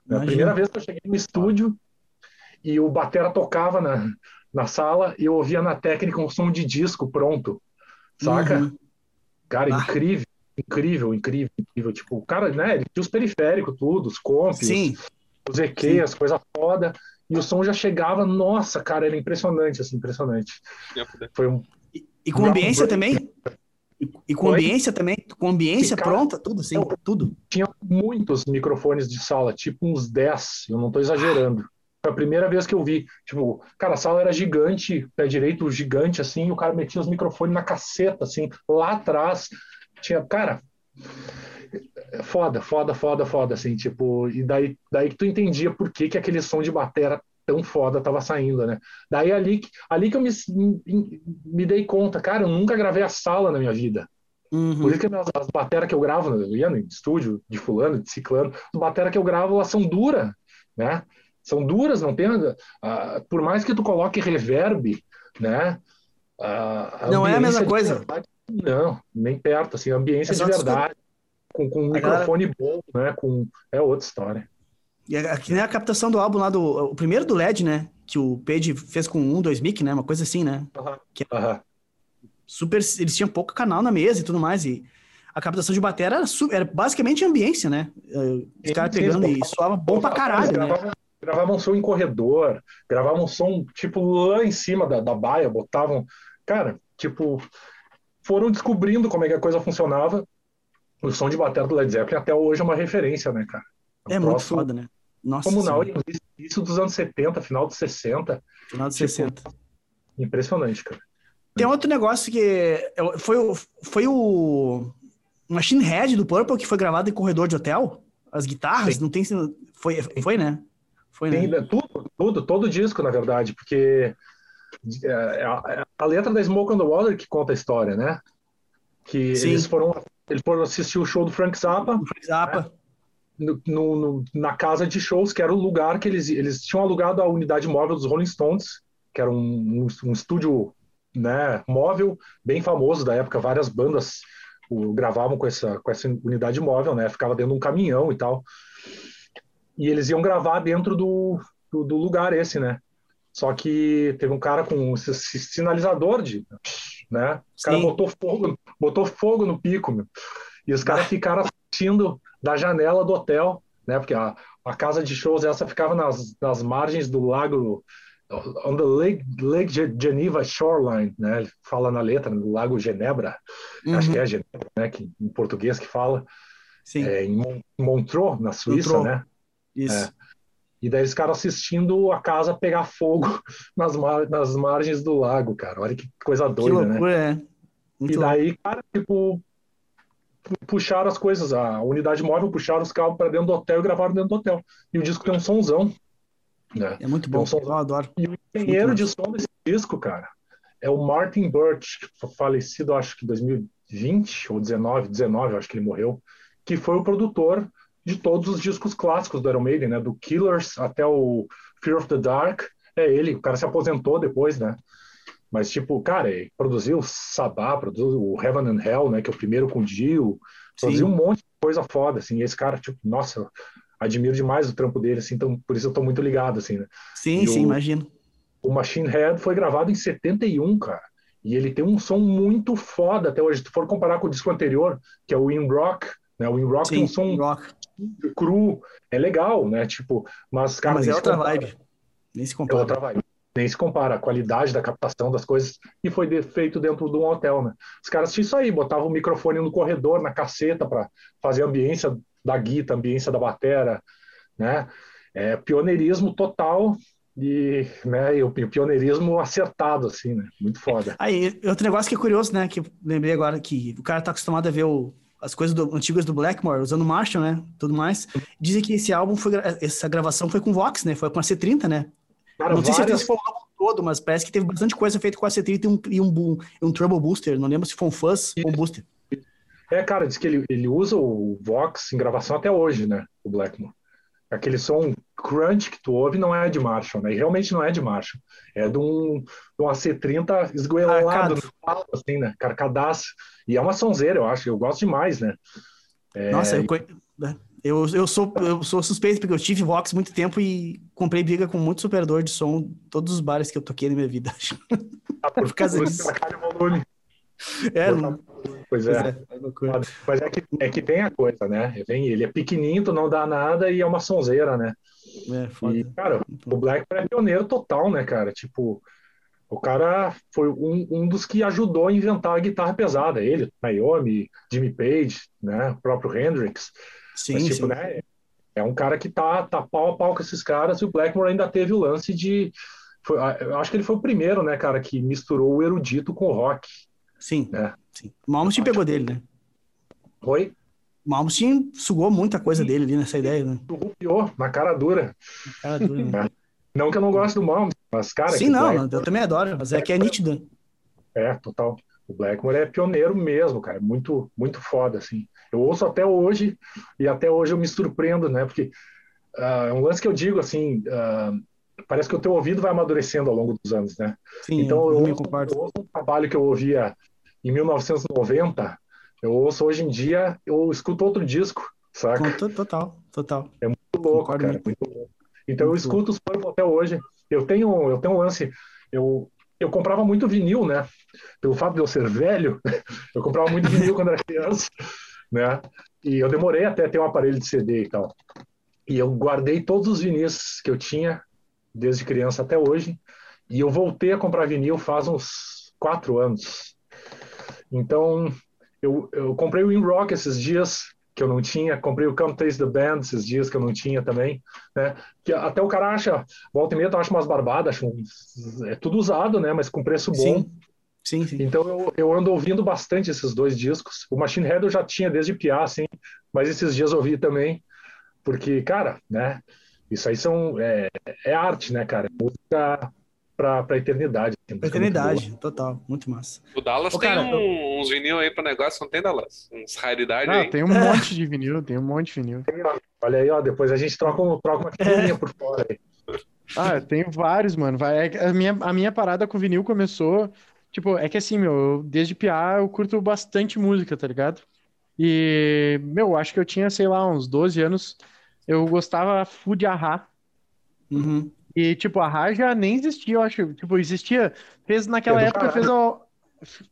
É a primeira vez que eu cheguei no estúdio e o batera tocava na, na sala e eu ouvia na técnica um som de disco pronto, saca? Uhum. Cara, Ah. incrível, incrível, incrível, incrível. Tipo, o cara, né, ele tinha os periféricos, tudo, os comps, Sim, os EQ, sim. as coisas foda, e o som já chegava, nossa, cara, era impressionante, assim, impressionante. Foi um, E, e com ambiência também? E, e com Oi? ambiência também? Com ambiência cara, pronta? Tudo, sim, eu- tudo. tinha muitos microfones de sala, tipo uns 10, eu não tô exagerando. Foi a primeira vez que eu vi. Tipo, cara, a sala era gigante, pé direito gigante, assim, e o cara metia os microfones na caceta, assim, lá atrás. Tinha, cara, foda, foda, foda, foda, assim, tipo, e daí, daí que tu entendia por que, que aquele som de batera tão foda tava saindo, né? Daí ali, que- ali que eu me, me, me dei conta, cara, eu nunca gravei a sala na minha vida. Uhum. Por isso que as, as bateras que eu gravo, eu ia no estúdio de fulano, de ciclano, as bateras que eu gravo, elas são duras, né? São duras, não tem... ah, por mais que tu coloque reverb, né? a- Não é a mesma coisa. verdade- não, nem perto, assim, ambiência É de verdade, com, com um A galera- microfone bom, né? Com, é outra história. E a- que nem a captação do álbum lá do. O primeiro do LED, né? Que o Page fez com um, dois mic, né? Uma coisa assim, né? Aham. Super. Eles tinham pouco canal na mesa e tudo mais. E a captação de bateria era, era basicamente ambiência, né? Eh, Os Sim, caras sim, pegando eles e soava bom pra caralho, né? gravavam, gravavam som em corredor, gravavam som, tipo, lá em cima da, da baia, botavam. Cara, tipo, foram descobrindo como é que a coisa funcionava. O som de bateria do Led Zeppelin até hoje é uma referência, né, cara? É um muito foda, né? Nossa, Comunal, isso dos anos 70, final dos 60. final de tipo, 60. Impressionante, cara. Tem outro negócio que é- foi o, foi o Machine Head do Purple que foi gravado em corredor de hotel. As guitarras, Sim. não tem. Foi, foi né? Foi, Tem, né? né, tudo, tudo, todo disco, na verdade, porque é, é a, letra da Smoke on the Water que conta a história, né? Que Sim. eles foram, eles foram assistir o show do Frank Zappa Frank Zappa. no, no- no- na casa de shows, que era o lugar que eles, eles tinham alugado a unidade móvel dos Rolling Stones, que era um, um, um estúdio né, móvel bem famoso da época, várias bandas o, gravavam com essa, com essa unidade móvel, né? Ficava dentro de um caminhão e tal. E eles iam gravar dentro do, do, do lugar esse, né? Só que teve um cara com esse sinalizador de, né? O cara Sim. botou fogo, botou fogo no pico, meu. E os caras ficaram assistindo da janela do hotel, né? Porque a, a casa de shows essa ficava nas, nas margens do lago, on the Lake, Lake Ge- Geneva Shoreline, né? Ele fala na letra, no Lago Genebra, acho Uhum, que é Genebra, né? Que, em português que fala, Sim, é, em Mon- Montreux, na Suíça, Montreux. né? isso. E daí eles ficaram assistindo a casa pegar fogo nas, mar- nas margens do lago, cara. Olha que coisa que doida, né? loucura, é. Muito E daí, cara, tipo, puxaram as coisas, a unidade móvel puxaram os cabos para dentro do hotel e gravaram dentro do hotel. E o disco tem um sonzão, né? É muito bom, Tem um eu adoro. E o engenheiro de som desse disco, cara, é o Martin Birch, que foi falecido, acho que em 2020 ou 19, 19, eu acho que ele morreu, que foi o produtor de todos os discos clássicos do Iron Maiden, né? Do Killers até o Fear of the Dark. É ele, o cara se aposentou depois, né? Mas, tipo, cara, ele produziu o Sabá, produziu o Heaven and Hell, né? Que é o primeiro com o Dio. Produziu Sim. um monte de coisa foda, assim. E esse cara, tipo, nossa, admiro demais o trampo dele, assim. Então, por isso eu tô muito ligado, assim, né? Sim, E sim, o- imagino. O Machine Head foi gravado em 71, cara. E ele tem um som muito foda até hoje. Se tu for comparar com o disco anterior, que é o In Rock, né? O In Rock tem Sim, um som rock. Cru, é legal, né? Tipo, mas, cara, Mas é outra compara. vibe. Nem se É compara. outra vibe. Nem se compara a qualidade da captação das coisas. E foi de- feito dentro de um hotel, né? Os caras tinham isso aí, botavam o microfone no corredor, na caceta, para fazer a ambiência da guita, a ambiência da batera, né? É pioneirismo total e, né, e o pi- pioneirismo acertado, assim, né? Muito foda. Aí, outro negócio que é curioso, né? Que eu lembrei agora que o cara tá acostumado a ver o, as coisas do, antigas do Blackmore, usando Marshall, né? Tudo mais. Dizem que esse álbum foi. Essa gravação foi com Vox, né? Foi com a C30, né? Cara, não várias... certeza se foi o álbum todo, mas parece que teve bastante coisa feita com a C30 e um, e um, um Trouble Booster. Não lembro se foi um Fuzz ou um Booster. É, cara, diz que ele, ele usa o Vox em gravação até hoje, né? O Blackmore. Aquele som crunch que tu ouve não é de Marshall, né? E realmente não é de Marshall. É de um, de um AC30 esgoelado no assim, né? Carcadaço. E é uma sonzeira, eu acho. Eu gosto demais, né? É... Nossa, eu, né? eu, eu, sou, eu sou suspeito porque eu tive Vox muito tempo e comprei briga com muito superador de som todos os bares que eu toquei na minha vida. Ah, por, por causa disso. É, não... Pois é. é, é Mas é que, é que tem a coisa, né? Vem, ele é pequenininho, tu não dá nada e é uma sonzeira, né? É, foda. E, cara, o Black é pioneiro total, né, cara? Tipo, o cara foi um, um dos que ajudou a inventar a guitarra pesada. Ele, Naomi, Jimmy Page, né? O próprio Hendrix. Sim, Mas, tipo, sim. né? É um cara que tá, tá pau a pau com esses caras e o Blackmore ainda teve o lance de. Foi, eu acho que ele foi o primeiro, né, cara, que misturou o erudito com o rock. Sim. Né? sim. O Malmsteen pegou dele, né? Oi? O Malmsteen sugou muita coisa dele ali nessa ideia, né? Rupiou na cara dura. Na cara dura, né? Não que eu não goste do Malmsteen, mas, cara... Sim, não, Blackmore... eu também adoro, mas é que é nítido. É, total. O Blackmore é pioneiro mesmo, cara. Muito, muito foda, assim. Eu ouço até hoje, e até hoje eu me surpreendo, né? Porque uh, é um lance que eu digo, assim... Uh, parece que o teu ouvido vai amadurecendo ao longo dos anos, né? Sim, então, eu, eu, ouço, eu ouço um trabalho que eu ouvia em 1990, eu ouço hoje em dia, eu escuto outro disco, saca? Total, total. É muito louco, Concordo cara, muito louco. Então muito eu escuto os Purple até hoje. Eu tenho, eu tenho um lance, eu, eu comprava muito vinil, né? Pelo fato de eu ser velho, eu comprava muito vinil quando era criança, né? E eu demorei até ter um aparelho de CD e tal. E eu guardei todos os vinis que eu tinha desde criança até hoje. E eu voltei a comprar vinil faz uns quatro anos. Então, eu, eu comprei o In Rock esses dias, que eu não tinha, comprei o Come Taste the Band esses dias, que eu não tinha também, né? Que até o cara acha, volta e meia, tu acha umas barbadas, acha um, é tudo usado, né? Mas com preço bom. Sim. Sim, sim. Então eu, eu ando ouvindo bastante esses dois discos. O Machine Head eu já tinha desde piar, assim, mas esses dias eu ouvi também, porque, cara, né? Isso aí são, é, é arte, né, cara? Música pra, pra eternidade. Assim, pra eternidade, total, muito massa. O Dallas Ô, tem cara, um, uns vinil aí pro negócio, não tem, Dallas? Uns raridade ah, aí. Tem um monte de vinil, tem um monte de vinil. Olha aí, ó, depois a gente troca, um, troca uma figurinha por fora aí. Ah, eu tenho vários, mano. Vai, é a, minha, a minha parada com vinil começou. Tipo, é que assim, meu, desde PA eu curto bastante música, tá ligado? E, meu, acho que eu tinha, sei lá, uns 12 anos. Eu gostava full de Ahá. Uhum. E, tipo, a Raja nem existia, eu acho. Tipo, existia. Fez naquela época, fez a,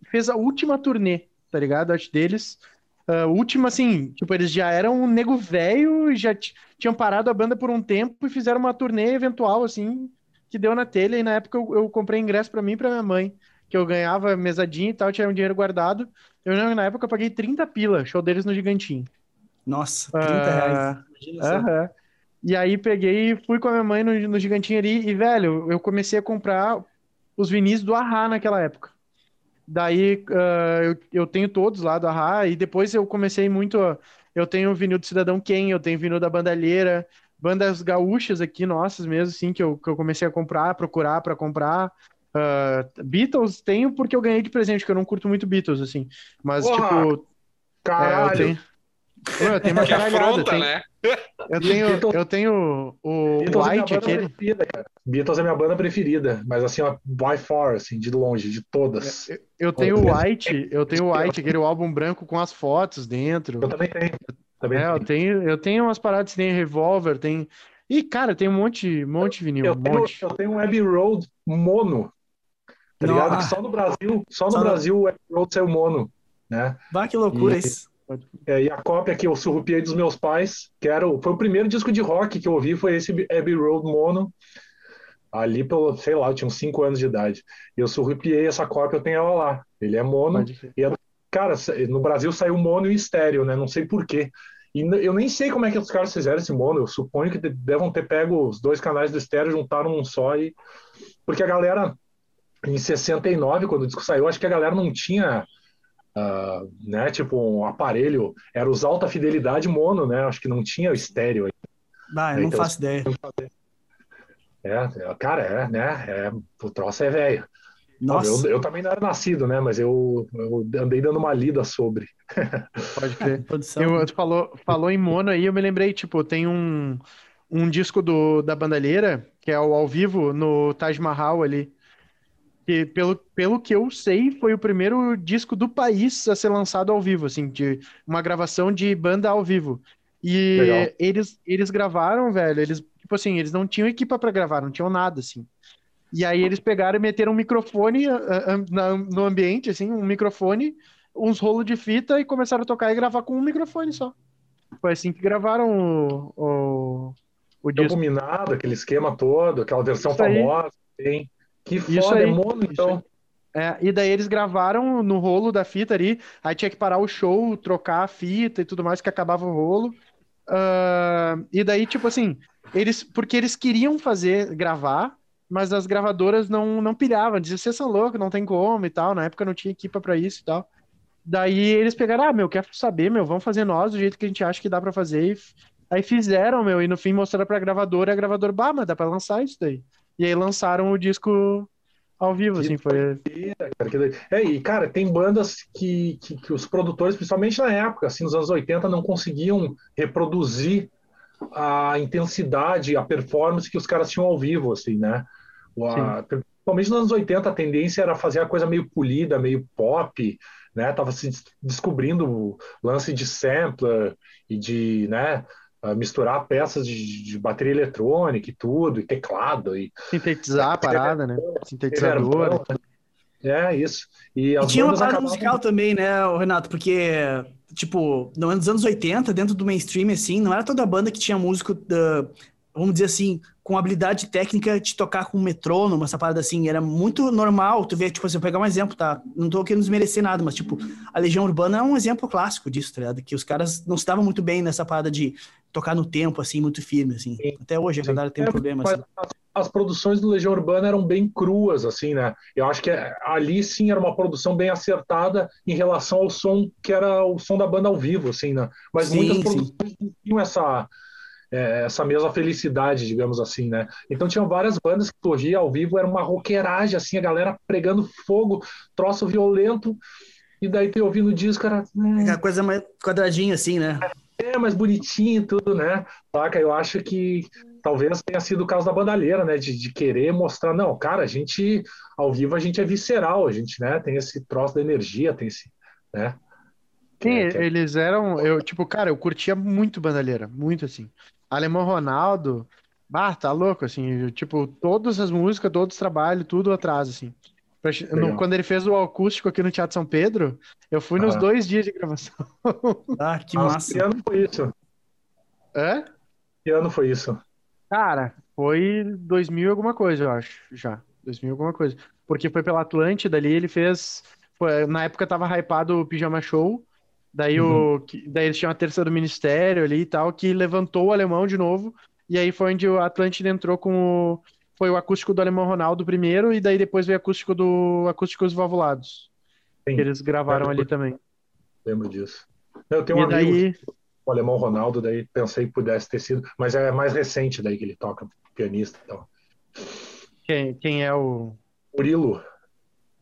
fez a última turnê, tá ligado? Acho deles. Uh, última, assim, tipo, eles já eram um nego velho, já tinham parado a banda por um tempo e fizeram uma turnê eventual, assim, que deu na telha. E na época eu, eu comprei ingresso para mim e pra minha mãe, que eu ganhava mesadinha e tal, tinha um dinheiro guardado. Eu na época eu paguei 30 pila, show deles no Gigantinho. Nossa, 30 uh, reais. Imagina uh -huh. E aí peguei e fui com a minha mãe no, no Gigantinho ali e, velho, eu comecei a comprar os vinis do Ahá naquela época. Daí uh, eu, eu tenho todos lá do Ahá e depois eu comecei muito. Eu tenho o vinil do Cidadão Quem, eu tenho vinil da Bandalheira, bandas gaúchas aqui, nossas mesmo, assim, que eu, que eu comecei a comprar, procurar para comprar. Uh, Beatles tenho porque eu ganhei de presente, que eu não curto muito Beatles, assim. Mas, Porra, tipo. Caralho! É, eu tenho, eu tenho uma que afronta, tenho... né? Eu tenho, Beatles, eu tenho o Beatles é White, é aquele. Beatles é minha banda preferida, mas assim, ó, by far, assim, de longe, de todas. Eu, eu tenho o White, eu tenho o White, aquele álbum branco com as fotos dentro. Eu também tenho. Também é, tenho. Eu tenho, eu tenho umas paradas, tem Revolver, tem. E, cara, tem um monte, monte de vinil. Eu, um tenho, monte. eu tenho um Abbey Road mono. Tá ligado? Que só no Brasil, só no só Brasil no... o Abbey Road saiu mono. Né? Bah, que loucura e... isso. É, e a cópia que eu surrupiei dos meus pais, que era o, foi o primeiro disco de rock que eu ouvi, foi esse Abbey Road Mono. Ali pelo, sei lá, eu tinha uns 5 anos de idade. E eu surrupiei essa cópia, eu tenho ela lá. Ele é mono. E é, cara, no Brasil saiu mono e estéreo, né? Não sei porquê. E eu nem sei como é que os caras fizeram esse mono. Eu suponho que devam ter pego os dois canais do estéreo, juntaram um só e. Porque a galera, em 69, quando o disco saiu, acho que a galera não tinha uh, né? Tipo, um aparelho, era os alta fidelidade mono, né? Acho que não tinha o estéreo aí. Ah, eu não então, faço ideia. É, cara, é, né? É, o troço é velho. Nossa. Eu, eu, também não era nascido, né? Mas eu, eu andei dando uma lida sobre. Pode crer. eu, tu falou, falou em mono aí, eu me lembrei, tipo, tem um, um disco do, da bandalheira, que é o ao vivo no Taj Mahal ali. Que, pelo, pelo que eu sei, foi o primeiro disco do país a ser lançado ao vivo, assim, de uma gravação de banda ao vivo. E eles, eles gravaram, velho, eles, tipo assim, eles não tinham equipa para gravar, não tinham nada, assim. E aí eles pegaram e meteram um microfone uh, uh, no ambiente, assim, um microfone, uns rolos de fita e começaram a tocar e gravar com um microfone só. Foi assim que gravaram o, o, o disco. Minado, aquele esquema todo, aquela versão famosa. Tem. Que foda, é mono, então. É, e daí eles gravaram no rolo da fita ali, aí tinha que parar o show, trocar a fita e tudo mais, que acabava o rolo. Uh, e daí, tipo assim, eles, porque eles queriam fazer, gravar, mas as gravadoras não, não pilhavam, diziam, vocês são loucos, não tem como e tal, na época não tinha equipa para isso e tal. Daí eles pegaram, ah, meu, quer saber, meu, vamos fazer nós do jeito que a gente acha que dá para fazer. E aí fizeram, meu, e no fim mostraram pra gravadora, e a gravadora, bah, mas dá pra lançar isso daí. E aí lançaram o disco ao vivo, assim, foi. É, e cara, tem bandas que, que, que, os produtores, principalmente na época, assim, nos anos 80, não conseguiam reproduzir a intensidade, a performance que os caras tinham ao vivo, assim, né? A, principalmente nos anos 80, a tendência era fazer a coisa meio polida, meio pop, né? Tava se descobrindo o lance de sampler e de, né? Misturar peças de, de, bateria eletrônica e tudo, e teclado. E, Sintetizar a parada, né? Sintetizador. É, isso. E, e tinha uma parada acabavam... musical também, né, Renato? Porque, tipo, nos anos 80, dentro do mainstream, assim, não era toda banda que tinha músico, uh, vamos dizer assim, com habilidade técnica de tocar com metrônomo, essa parada assim, era muito normal, tu vê, tipo assim, eu pegar um exemplo, tá? Não tô querendo desmerecer nada, mas, tipo, a Legião Urbana é um exemplo clássico disso, tá ligado? Que os caras não estavam muito bem nessa parada de tocar no tempo, assim, muito firme, assim. Sim. Até hoje a galera tem um é, problema, assim. As, as, produções do Legião Urbana eram bem cruas, assim, né? Eu acho que ali, sim, era uma produção bem acertada em relação ao som, que era o som da banda ao vivo, assim, né? Mas sim, muitas produções não tinham essa é, essa mesma felicidade, digamos assim, né? Então tinham várias bandas que surgiam ao vivo, era uma roqueiragem, assim, a galera pregando fogo, troço violento, e daí tu ouvindo o disco, era... Hum, Aquela coisa mais quadradinha, assim, né? É, mais bonitinho e tudo, né? Saca? Eu acho que talvez tenha sido o caso da bandalheira, né? De, de, querer mostrar, não, cara, a gente, ao vivo, a gente é visceral, a gente, né? Tem esse troço da energia, tem esse, né? Sim, é, é... eles eram, eu, tipo, cara, eu curtia muito bandalheira, muito assim. Alemão Ronaldo, bah, tá louco, assim, tipo, todas as músicas, todos os trabalhos, tudo atrás, assim. No, quando ele fez o acústico aqui no Teatro São Pedro, eu fui nos dois dias de gravação. Ah, que massa. Que ano foi isso? É? Que ano foi isso? Cara, foi 2000 alguma coisa, eu acho, já. 2000 alguma coisa. Porque foi pela Atlântida ali, ele fez... Foi, na época tava hypado o Pijama Show, Daí, uhum. o, daí eles tinham a terça do ministério ali e tal, que levantou o alemão de novo. E aí foi onde o Atlântida entrou com o. Foi o acústico do Alemão Ronaldo primeiro, e daí depois veio o acústico do Acústicos Valvulados. Sim. Que eles gravaram ali também. Lembro disso. Eu tenho um e amigo, daí... o Alemão Ronaldo, daí pensei que pudesse ter sido, mas é mais recente daí que ele toca, pianista e tal. Quem, quem é o. Murilo.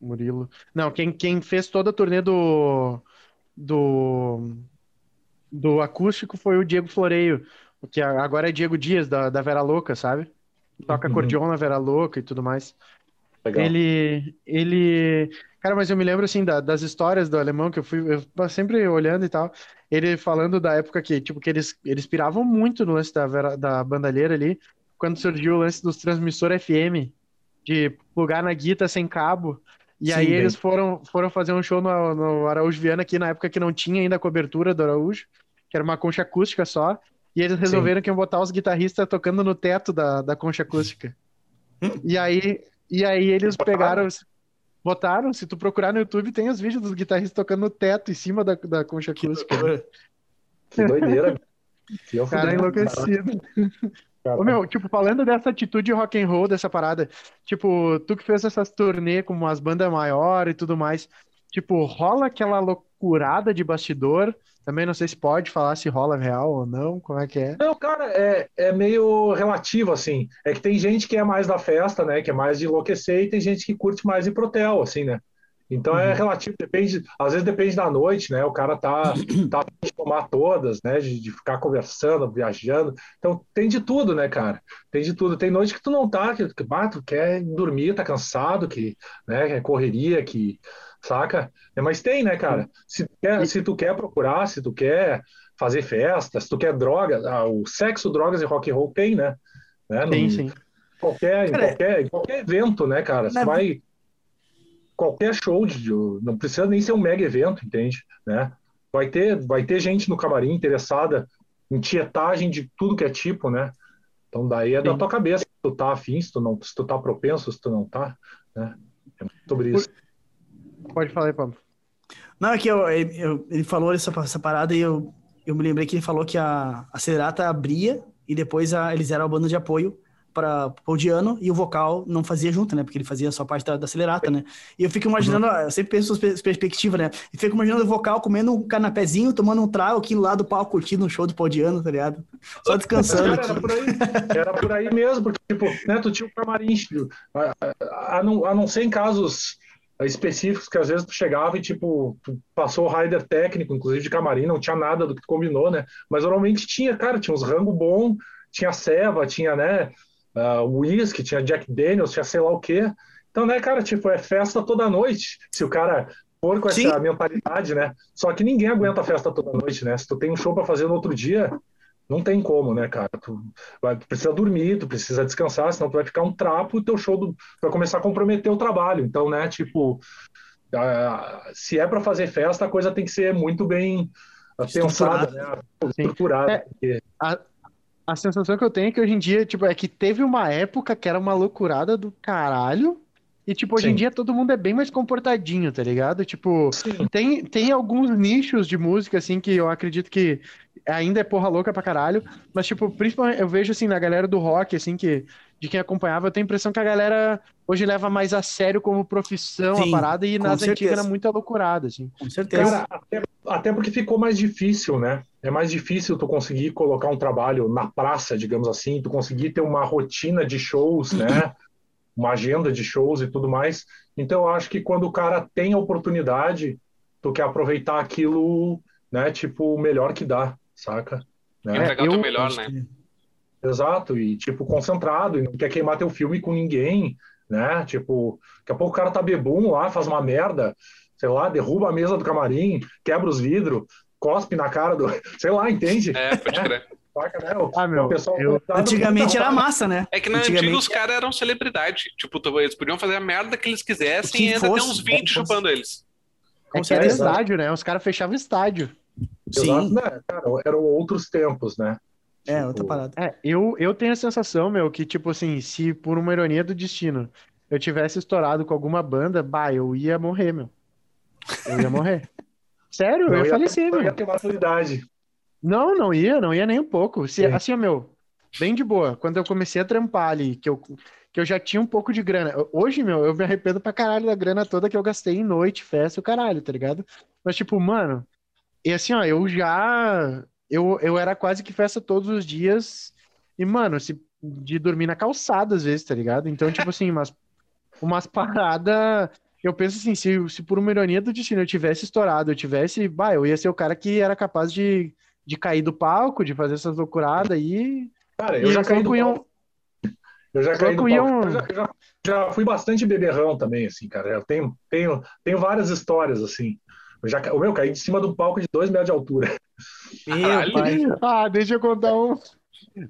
Murilo. Não, quem, quem fez toda a turnê do do, do acústico foi o Diego Floreio, que agora é Diego Dias, da, da Vera Louca, sabe? Toca uhum. acordeon na Vera Louca e tudo mais. Legal. Ele, ele, cara, mas eu me lembro assim da, das histórias do alemão que eu fui eu sempre olhando e tal. Ele falando da época que, tipo, que eles, eles piravam muito no lance da, Vera, da bandalheira ali, quando surgiu o lance dos transmissor FM, de plugar na guita sem cabo. E Sim, aí bem. eles foram, foram fazer um show no, no Araújo Viana, aqui na época que não tinha ainda a cobertura do Araújo, que era uma concha acústica só. E eles resolveram Sim. que iam botar os guitarristas tocando no teto da, da concha acústica. e aí, e aí eles pegaram. Botaram, se tu procurar no YouTube, tem os vídeos dos guitarristas tocando no teto, em cima da, da concha acústica. Que doideira. que Cara enlouquecido. Ô, meu, tipo, falando dessa atitude rock and roll, dessa parada, tipo, tu que fez essas turnê com umas bandas maiores e tudo mais, tipo, rola aquela, loucurada de bastidor. Também não sei se pode falar se rola real ou não, como é que é. Não, cara, é, é meio relativo, assim. É que tem gente que é mais da festa, né? Que é mais de enlouquecer, e tem gente que curte mais ir pro hotel, assim, né? Então é Uhum. relativo, depende, às vezes depende da noite, né? O cara tá, tá de tomar todas, né? De, de ficar conversando, viajando. Então tem de tudo, né, cara? Tem de tudo. Tem noite que tu não tá, que, que bah, tu quer dormir, tá cansado, que, né, é correria, que, saca? É, mas tem, né, cara? Se tu quer, se tu quer procurar, se tu quer fazer festa, se tu quer droga, ah, o sexo, drogas e rock and roll tem, né? né? Sim, Não- sim. qualquer, em Cara, qualquer, em qualquer evento, né, cara? Você vai. Qualquer show, de, não precisa nem ser um mega evento, entende? Né? Vai ter, vai ter gente no camarim interessada em tietagem de tudo que é tipo, né? Então daí é da Sim. tua cabeça, se tu tá afim, se tu, não, se tu tá propenso, se tu não tá, né? É sobre isso. Pode falar aí, Pablo. Não, é que eu, eu- ele falou essa, essa parada e eu, eu me lembrei que ele falou que a, a Celerata abria e depois a- eles eram a banda de apoio para o Diano e o vocal não fazia junto, né? Porque ele fazia só parte da, da Celerata, né? E eu fico imaginando, eu sempre penso em pers- perspectiva, né? E fico imaginando o vocal comendo um canapézinho, tomando um trago aqui lá do palco, curtindo um show do Paul Diano, tá ligado? Só descansando Cara, era por aí, era por aí mesmo, porque, tipo, né, tu tinha o camarim, a, a- a não, a não ser em casos específicos que às vezes tu chegava e, tipo, tu passou o rider técnico, inclusive de camarim, não tinha nada do que tu combinou, né? Mas normalmente tinha, cara, tinha uns rango bom, tinha ceva, tinha, né, uh, whisky, tinha Jack Daniels, tinha sei lá o quê. Então, né, cara, tipo, é festa toda noite. Se o cara for com essa Sim. mentalidade, né? Só que ninguém aguenta a festa toda noite, né? Se tu tem um show pra fazer no outro dia, não tem como, né, cara? Tu, vai, tu precisa dormir, tu precisa descansar, senão tu vai ficar um trapo e teu show do, vai começar a comprometer o trabalho. Então, né, tipo, ah, se é para fazer festa, a coisa tem que ser muito bem ah, pensada, né? Estruturada. É. porque- A, a sensação que eu tenho é que hoje em dia, tipo, é que teve uma época que era uma loucurada do caralho. E, tipo, hoje em Sim. dia todo mundo é bem mais comportadinho, tá ligado? Tipo, Sim, tem, tem alguns nichos de música, assim, que eu acredito que ainda é porra louca pra caralho. Mas, tipo, principalmente eu vejo, assim, na galera do rock, assim, que de quem acompanhava, eu tenho a impressão que a galera hoje leva mais a sério como profissão Sim, a parada e nas antigas certeza. era muita loucurada, assim. Com certeza. Cara, até, até porque ficou mais difícil, né? É mais difícil tu conseguir colocar um trabalho na praça, digamos assim, tu conseguir ter uma rotina de shows, né? Uma agenda de shows e tudo mais. Então, eu acho que quando o cara tem a oportunidade, tu quer aproveitar aquilo, né? Tipo, o melhor que dá, saca? Né? Entregar o eu- teu melhor, né? Exato, e tipo, concentrado, e não quer queimar teu filme com ninguém, né? Tipo, daqui a pouco o cara tá bebum lá, faz uma merda, sei lá, derruba a mesa do camarim, quebra os vidros, cospe na cara do. Sei lá, entende? É, pode crer. Saca, né? O, Ah, meu, o pessoal eu- Antigamente era massa, né? É que na Antigamente- antiga os caras eram celebridade. Tipo, eles podiam fazer a merda que eles quisessem que e ainda fosse, tem uns o 20 que fosse. chupando eles. É Com que era certeza. estádio, né? Os caras fechavam estádio. Exato, Sim, né? Cara, eram outros tempos, né? É Tipo, outra parada. É, eu, eu tenho a sensação, meu, que, tipo assim, se por uma ironia do destino eu tivesse estourado com alguma banda, bah, eu ia morrer, meu. Eu ia morrer. Sério, eu Não ia ia, falecer, não meu. ia ter maturidade. Não, não ia, não ia nem um pouco. Se, Sim. assim, meu, bem de boa. Quando eu comecei a trampar ali, que eu, que eu já tinha um pouco de grana. Hoje, meu, eu me arrependo pra caralho da grana toda que eu gastei em noite, festa, o caralho, tá ligado? Mas, tipo, mano, e assim, ó, eu já. Eu, eu era quase que festa todos os dias. E, mano, se, de dormir na calçada às vezes, tá ligado? Então, tipo assim, umas, umas paradas. Eu penso assim, se, se por uma ironia do destino eu tivesse estourado, eu tivesse. Bah, eu ia ser o cara que era capaz de, de cair do palco, de fazer essas loucuradas aí. Cara, eu já caí do iam- palco. Eu já caí do palco. iam- Eu já, já- já fui bastante beberrão também, assim, cara. Eu tenho, tenho, tenho várias histórias, assim. Eu já, o meu, caí de cima de um palco de dois metros de altura. Meu pai. Ah, deixa eu contar um.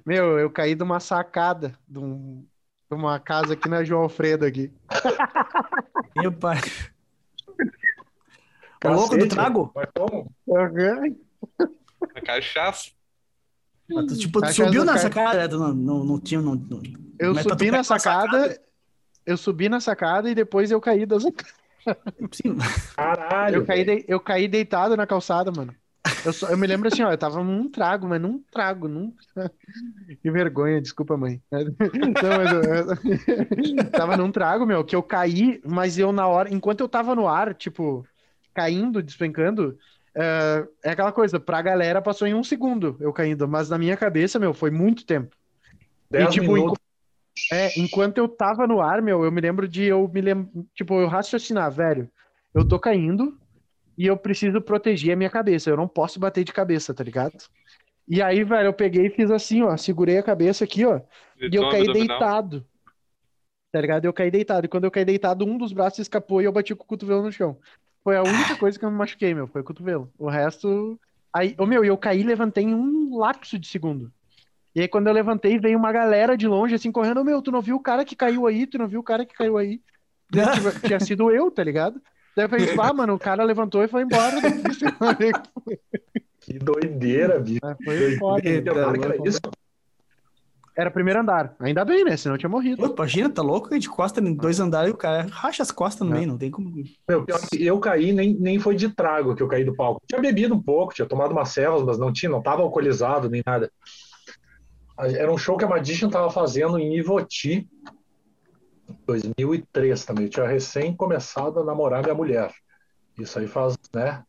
Meu, eu caí de uma sacada de, um- de uma casa aqui na João Alfredo aqui. Meu pai. O louco do trago? Mas como? A cachaça. Ah, tu, Tipo, tu subiu na sacada, né? tu não, não, não tinha. Não, não- Eu Mas tu subi na numa sacada, eu subi na sacada e depois eu caí da sacada. Sim, Caralho. Eu caí, de- eu caí deitado na calçada, mano. Eu, só- eu me lembro assim, ó, eu tava num trago, mas num trago, num... Que vergonha, desculpa, mãe. Não, mas eu, eu- tava num trago, meu, que eu caí, mas eu na hora, enquanto eu tava no ar, tipo, caindo, despencando, é, é aquela coisa, pra galera passou em um segundo eu caindo, mas na minha cabeça, meu, foi muito tempo. E, tipo, enqu- é, enquanto eu tava no ar, meu, eu me lembro de eu me lembro, tipo, eu raciocinar, velho, eu tô caindo e eu preciso proteger a minha cabeça, eu não posso bater de cabeça, tá ligado? E aí, velho, eu peguei e fiz assim, ó, segurei a cabeça aqui, ó, e eu caí deitado. Tá ligado? Eu caí deitado. E quando eu caí deitado, um dos braços escapou e eu bati com o cotovelo no chão. Foi a única coisa que eu me machuquei, meu. Foi o cotovelo. O resto. Aí, ô, meu, e eu caí e levantei em um lapso de segundo. E aí, quando eu levantei, veio uma galera de longe, assim, correndo. Meu, tu não viu o cara que caiu aí? Tu não viu o cara que caiu aí? Tinha sido eu, tá ligado? Daí eu falei, ah, mano, o cara levantou e foi embora. Que doideira, bicho. Mas foi foda. Que andar que era isso? Era primeiro andar. Ainda bem, né? Senão eu tinha morrido. Pô, imagina, tá louco? A gente costa em dois andares e o cara racha as costas no meio, não tem como. Meu, pior que eu caí, nem, nem foi de trago que eu caí do palco. Tinha bebido um pouco, tinha tomado umas células, mas não tinha, não tava alcoolizado nem nada. Era um show que a Magician tava fazendo em Ivoti, 2003 também. Eu tinha recém começado a namorar minha mulher. Isso aí faz, né?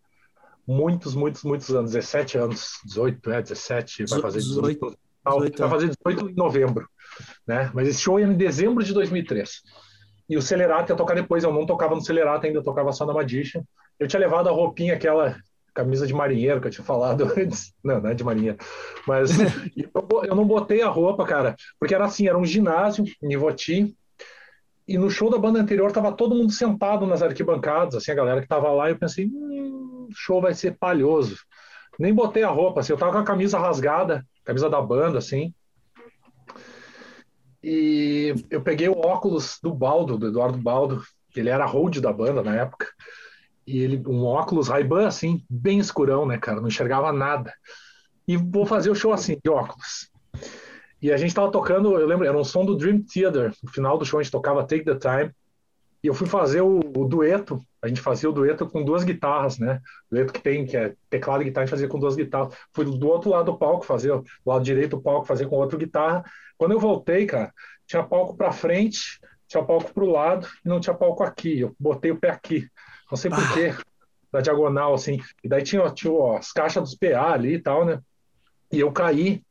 Muitos, muitos, muitos anos. 17 anos. 18, é, 17. Vai fazer 18. 18. Vai 18 fazer 18 em novembro. Né? Mas esse show ia em dezembro de 2003. E o Celerata ia tocar depois. Eu não tocava no Celerata ainda, eu tocava só na Magician. Eu tinha levado a roupinha, aquela camisa de marinheiro que eu tinha falado antes. Não, não é de marinheiro. Mas eu, eu não botei a roupa, cara, porque era assim, era um ginásio em Ivoti, e no show da banda anterior tava todo mundo sentado nas arquibancadas, assim, a galera que tava lá, e eu pensei, hum, show vai ser palhoso. Nem botei a roupa, assim, eu tava com a camisa rasgada, camisa da banda, assim. E eu peguei o óculos do Baldo, do Eduardo Baldo, que ele era hold da banda na época. E ele, um óculos Ray-Ban, assim, bem escurão, né, cara? Não enxergava nada. E vou fazer o show assim, de óculos. E a gente tava tocando, eu lembro, era um som do Dream Theater. No final do show a gente tocava Take the Time. E eu fui fazer o, o dueto. A gente fazia o dueto com duas guitarras, né? O dueto que tem, que é teclado e guitarra, a gente fazia com duas guitarras. Fui do outro lado do palco fazer, do lado direito do palco fazer com outra guitarra. Quando eu voltei, cara, tinha palco para frente, tinha palco para o lado e não tinha palco aqui. Eu botei o pé aqui. Não sei porquê, na diagonal, assim. E daí tinha, tinha ó, as caixas dos PA ali e tal, né? E eu caí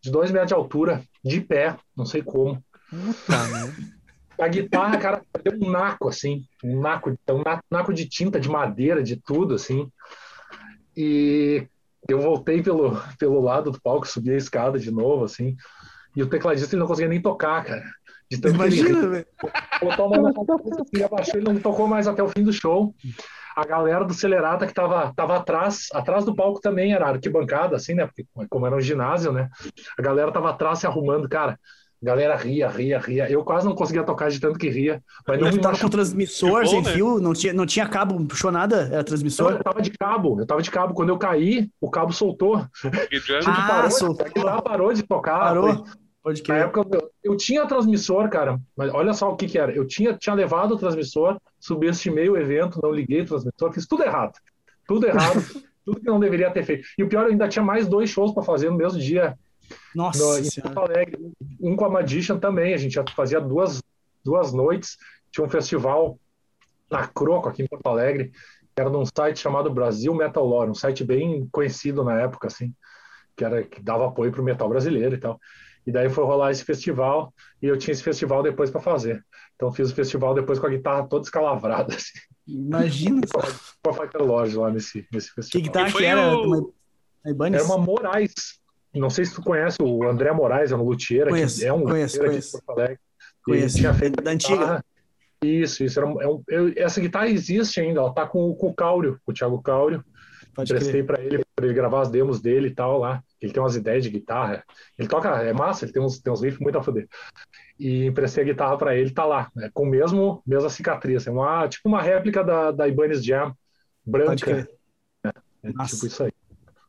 de dois metros de altura, de pé, não sei como. Puta, né? A guitarra, cara, deu um naco, assim, um naco, um naco de tinta, de madeira, de tudo, assim. E eu voltei pelo, pelo lado do palco, subi a escada de novo, assim. E o tecladista ele não conseguia nem tocar, cara. De tanto Imagina, velho. botou a mão na cabeça, assim, abaixou, ele não tocou mais até o fim do show. A galera do Celerata que tava, tava atrás, atrás do palco também era arquibancada, assim, né? Porque como era um ginásio, né? A galera tava atrás se arrumando, cara. A galera ria, ria, ria. Eu quase não conseguia tocar de tanto que ria. Mas não tu tava com transmissor bom, sem né? fio, não tinha, não tinha cabo, não puxou nada, era Não, transmissor. eu tava de cabo, eu tava de cabo. Quando eu caí, o cabo soltou. Que jam. Ah, parou, soltou. parou de tocar. Parou. Foi- Pode Na época eu, eu tinha transmissor, cara, mas olha só o que que era. Eu tinha, tinha levado o transmissor, subestimei o evento, não liguei o transmissor, fiz tudo errado. Tudo errado, tudo que não deveria ter feito. E o pior, eu ainda tinha mais dois shows para fazer no mesmo dia, Nossa no, em. Porto Alegre. Um com a Magician também, a gente já fazia duas, duas noites. Tinha um festival na Croco, aqui em Porto Alegre, que era num site chamado Brasil Metal Lore, um site bem conhecido na época, assim, que, era, que dava apoio para o metal brasileiro e tal. E daí foi rolar esse festival, e eu tinha esse festival depois para fazer. Então fiz o festival depois com a guitarra toda escalavrada, assim, Imagina. com a Fighter Lodge lá nesse, nesse Que festival. guitarra E foi que era? o-? Era uma Moraes. Não sei se tu conhece o André Moraes, é um luthier, Conheço, que é um conheço, luthier aqui de conheço. Porto Alegre. Conheço. Ele tinha feito Da antiga. guitarra. Isso, isso. Era é um- eu- essa guitarra existe ainda, ela tá com, com o Cáurio, com o Thiago Cáurio. Pode Emprestei crer. para ele, para ele gravar as demos dele e tal lá. Ele tem umas ideias de guitarra. Ele toca, é massa, ele tem uns, tem uns riffs muito a foder. E emprestei a guitarra para ele, tá lá, né, com mesmo, mesma cicatriz. É uma, tipo uma réplica da, da Ibanez Jam, branca. É Massa. tipo isso aí.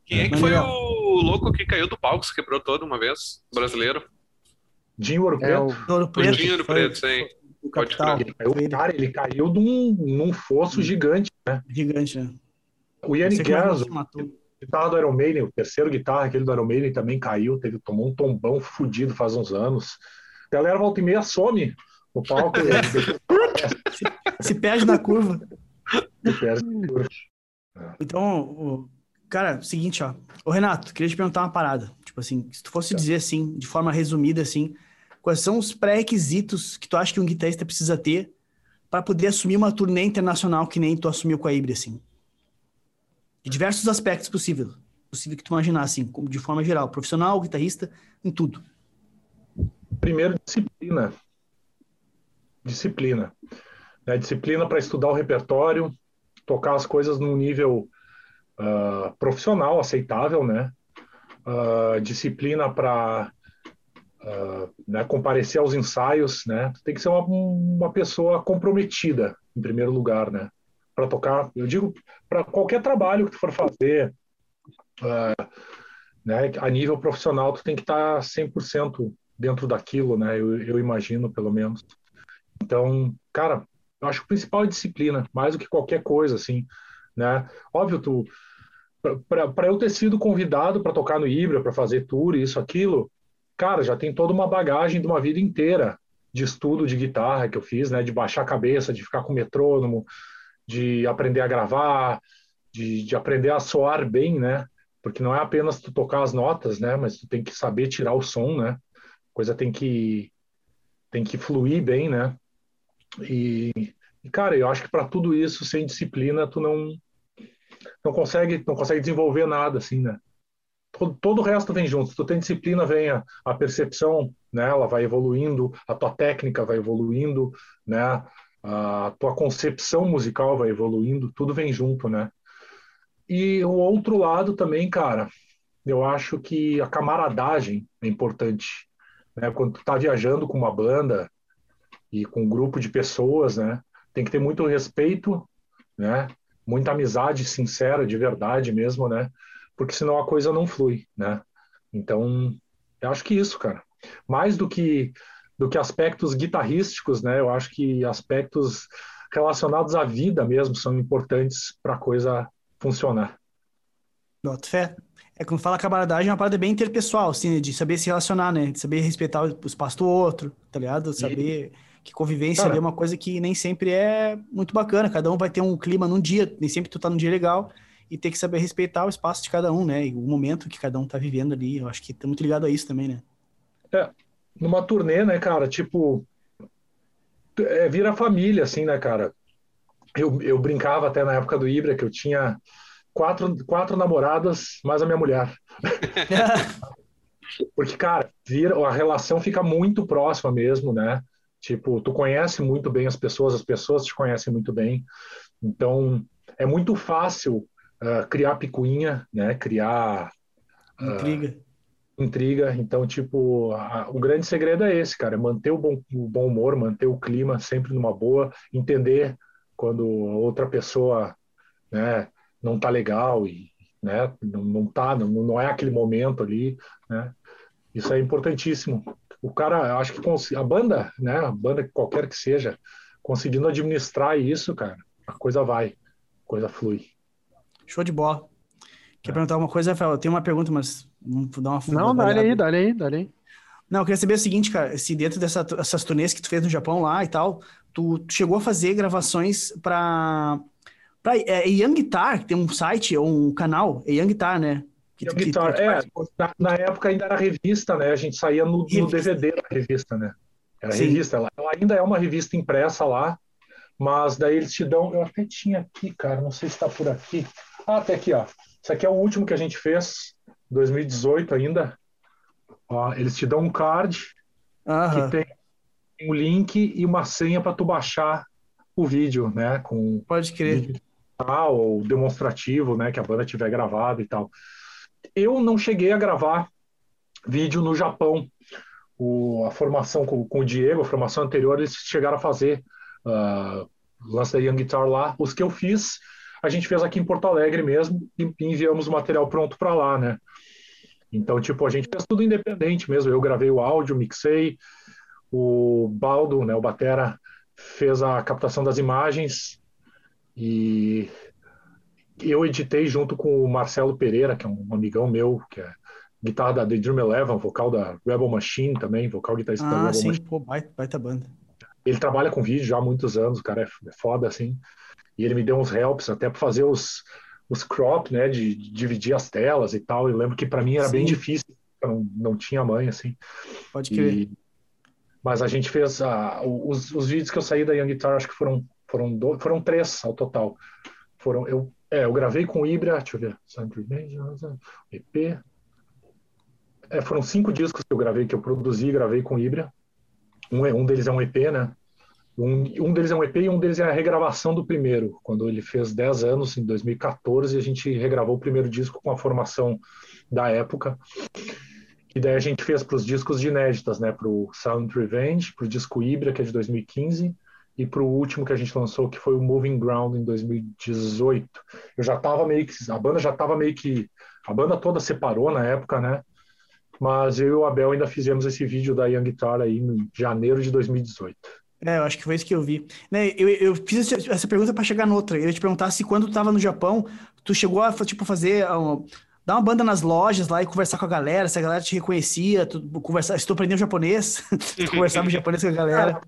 Quem é que foi o louco que caiu do palco, se quebrou todo uma vez? Brasileiro? Dinho Ouro É Preto. o Ouro Preto. Dinheiro foi Preto, sim. O Pode capital. Ele caiu, cara, ele caiu de um, num fosso gigante. Gigante, né? O Yannick sei é se guitarra do Iron Maiden, o terceiro guitarra, aquele do Iron Maiden também caiu, teve, tomou um tombão fudido faz uns anos. A galera volta e meia some no palco. Se perde na curva. Então, cara, seguinte, ó. Ô, Renato, queria te perguntar uma parada. Tipo assim, se tu fosse tá. dizer assim, de forma resumida, assim, quais são os pré-requisitos que tu acha que um guitarrista precisa ter para poder assumir uma turnê internacional que nem tu assumiu com a Ibra, assim? De diversos aspectos possíveis. Possível que tu imaginar, assim, de forma geral. Profissional, guitarrista, em tudo. Primeiro, disciplina. Disciplina. Né? Disciplina para estudar o repertório, tocar as coisas num nível uh, profissional, aceitável, né? Uh, disciplina para uh, né, comparecer aos ensaios, né? Tem que ser uma, uma pessoa comprometida, em primeiro lugar, né? Para tocar, eu digo, para qualquer trabalho que tu for fazer, uh, né, a nível profissional, tu tem que estar tá 100% dentro daquilo, né? Eu, eu imagino, pelo menos. Então, cara, eu acho que o principal é disciplina, mais do que qualquer coisa, assim, né? Óbvio, tu para eu ter sido convidado para tocar no Ibra, para fazer tour, isso, aquilo, cara, já tem toda uma bagagem de uma vida inteira de estudo de guitarra que eu fiz, né? De baixar a cabeça, de ficar com metrônomo, de aprender a gravar, de, de aprender a soar bem, né? Porque não é apenas tu tocar as notas, né? Mas tu tem que saber tirar o som, né? A coisa tem que tem que fluir bem, né? E, e cara, eu acho que para tudo isso, sem disciplina, tu não não consegue não consegue desenvolver nada, assim, né? Todo, todo o resto vem junto. Se tu tem disciplina, vem a, a percepção, né? Ela vai evoluindo, a tua técnica vai evoluindo, né? A tua concepção musical vai evoluindo, tudo vem junto, né? E o outro lado também, cara, eu acho que a camaradagem é importante. Né? Quando tu tá viajando com uma banda e com um grupo de pessoas, né? Tem que ter muito respeito, né? Muita amizade sincera, de verdade mesmo, né? Porque senão a coisa não flui, né? Então, eu acho que isso, cara. Mais do que do que aspectos guitarrísticos, né? Eu acho que aspectos relacionados à vida mesmo são importantes para a coisa funcionar. Boto fé. É quando fala camaradagem, é uma parada bem interpessoal, assim, de saber se relacionar, né? De saber respeitar o espaço do outro, tá ligado? Saber e... que convivência Cara, ali é uma coisa que nem sempre é muito bacana. Cada um vai ter um clima num dia, nem sempre tu tá num dia legal e tem que saber respeitar o espaço de cada um, né? E o momento que cada um tá vivendo ali. Eu acho que tá muito ligado a isso também, né? É, numa turnê, né, cara? Tipo, é, vira família, assim, né, cara? Eu, eu brincava até na época do Ibra que eu tinha quatro, quatro namoradas mais a minha mulher. Porque, cara, vira, a relação fica muito próxima mesmo, né? Tipo, tu conhece muito bem as pessoas, as pessoas te conhecem muito bem. Então, é muito fácil uh, criar picuinha, né? Criar... Uh, intriga. Intriga. Então, tipo, a, o grande segredo é esse, cara. É manter o bom, o bom humor, manter o clima sempre numa boa, entender quando outra pessoa, né? não tá legal e né, não, não tá, não, não é aquele momento ali, né? Isso é importantíssimo. O cara, acho que a banda, né, a banda qualquer que seja, conseguindo administrar isso, cara, a coisa vai, a coisa flui. Show de bola. Quer é. perguntar alguma coisa, Rafael? Eu tenho uma pergunta, mas vamos dar uma Não, dá-lhe aí, dá-lhe aí, dá aí. Não, eu queria saber o seguinte, cara, se dentro dessa, dessas turnês que tu fez no Japão lá e tal, tu, tu chegou a fazer gravações para Pra, é, Young Guitar, que tem um site ou um canal, é Young Guitar, né? Que, Young que, Guitar, que, é. Na, na, época ainda era revista, né? A gente saía no, no DVD da revista, né? Era Sim. revista. Ela, ela, ainda é uma revista impressa lá, mas daí eles te dão. Eu até tinha aqui, cara, não sei se está por aqui. Ah, até aqui, ó. Isso aqui é o último que a gente fez, 2018 ainda. Ó, eles te dão um card que tem um link e uma senha para tu baixar o vídeo, né? Com Pode crer ou demonstrativo, né, que a banda tiver gravado e tal. Eu não cheguei a gravar vídeo no Japão. O, a formação com, com, o Diego, a formação anterior, eles chegaram a fazer uh, lance da Young Guitar lá. Os que eu fiz, a gente fez aqui em Porto Alegre mesmo e enviamos o material pronto para lá, né? Então, tipo, a gente fez tudo independente mesmo. Eu gravei o áudio, mixei, o Baldo, né, o Batera, fez a captação das imagens, e eu editei junto com o Marcelo Pereira, que é um amigão meu, que é guitarra da The Dream Eleven, vocal da Rebel Machine também, vocal guitarrista ah, da Rebel sim, Machine. Pô, baita, baita banda. Ele trabalha com vídeo já há muitos anos, o cara é, é foda, assim. E ele me deu uns helps até para fazer os, os crop, né, de, de, dividir as telas e tal. Eu lembro que para mim era Sim. bem difícil, não, não tinha mãe, assim. Pode crer. E, mas a gente fez a, os, os vídeos que eu saí da Young Guitar, acho que foram foram do, foram três ao total. Foram eu é, eu gravei com o Ibra, deixa eu ver, EP. É, foram cinco discos que eu gravei, que eu produzi e gravei com o Ibra. Um, é, um deles é um EP, né? Um, um deles é um EP e um deles é a regravação do primeiro. Quando ele fez 10 anos, em 2014, a gente regravou o primeiro disco com a formação da época. E daí a gente fez para os discos de inéditas, né? Para o Sound Revenge, para o disco Ibra, que é de 2015, e para o último que a gente lançou, que foi o Moving Ground em 2018. Eu já estava meio que. A banda já estava meio que. A banda toda separou na época, né? Mas eu e o Abel ainda fizemos esse vídeo da Young Guitar aí em janeiro de 2018. É, eu acho que foi isso que eu vi. Né, eu, eu fiz essa pergunta para chegar noutra. Eu ia te perguntar se quando tu estava no Japão, tu chegou a tipo, fazer. Um, dar uma banda nas lojas lá e conversar com a galera, se a galera te reconhecia, tu conversar, se tu aprendeu japonês, tu conversava japonês com a galera.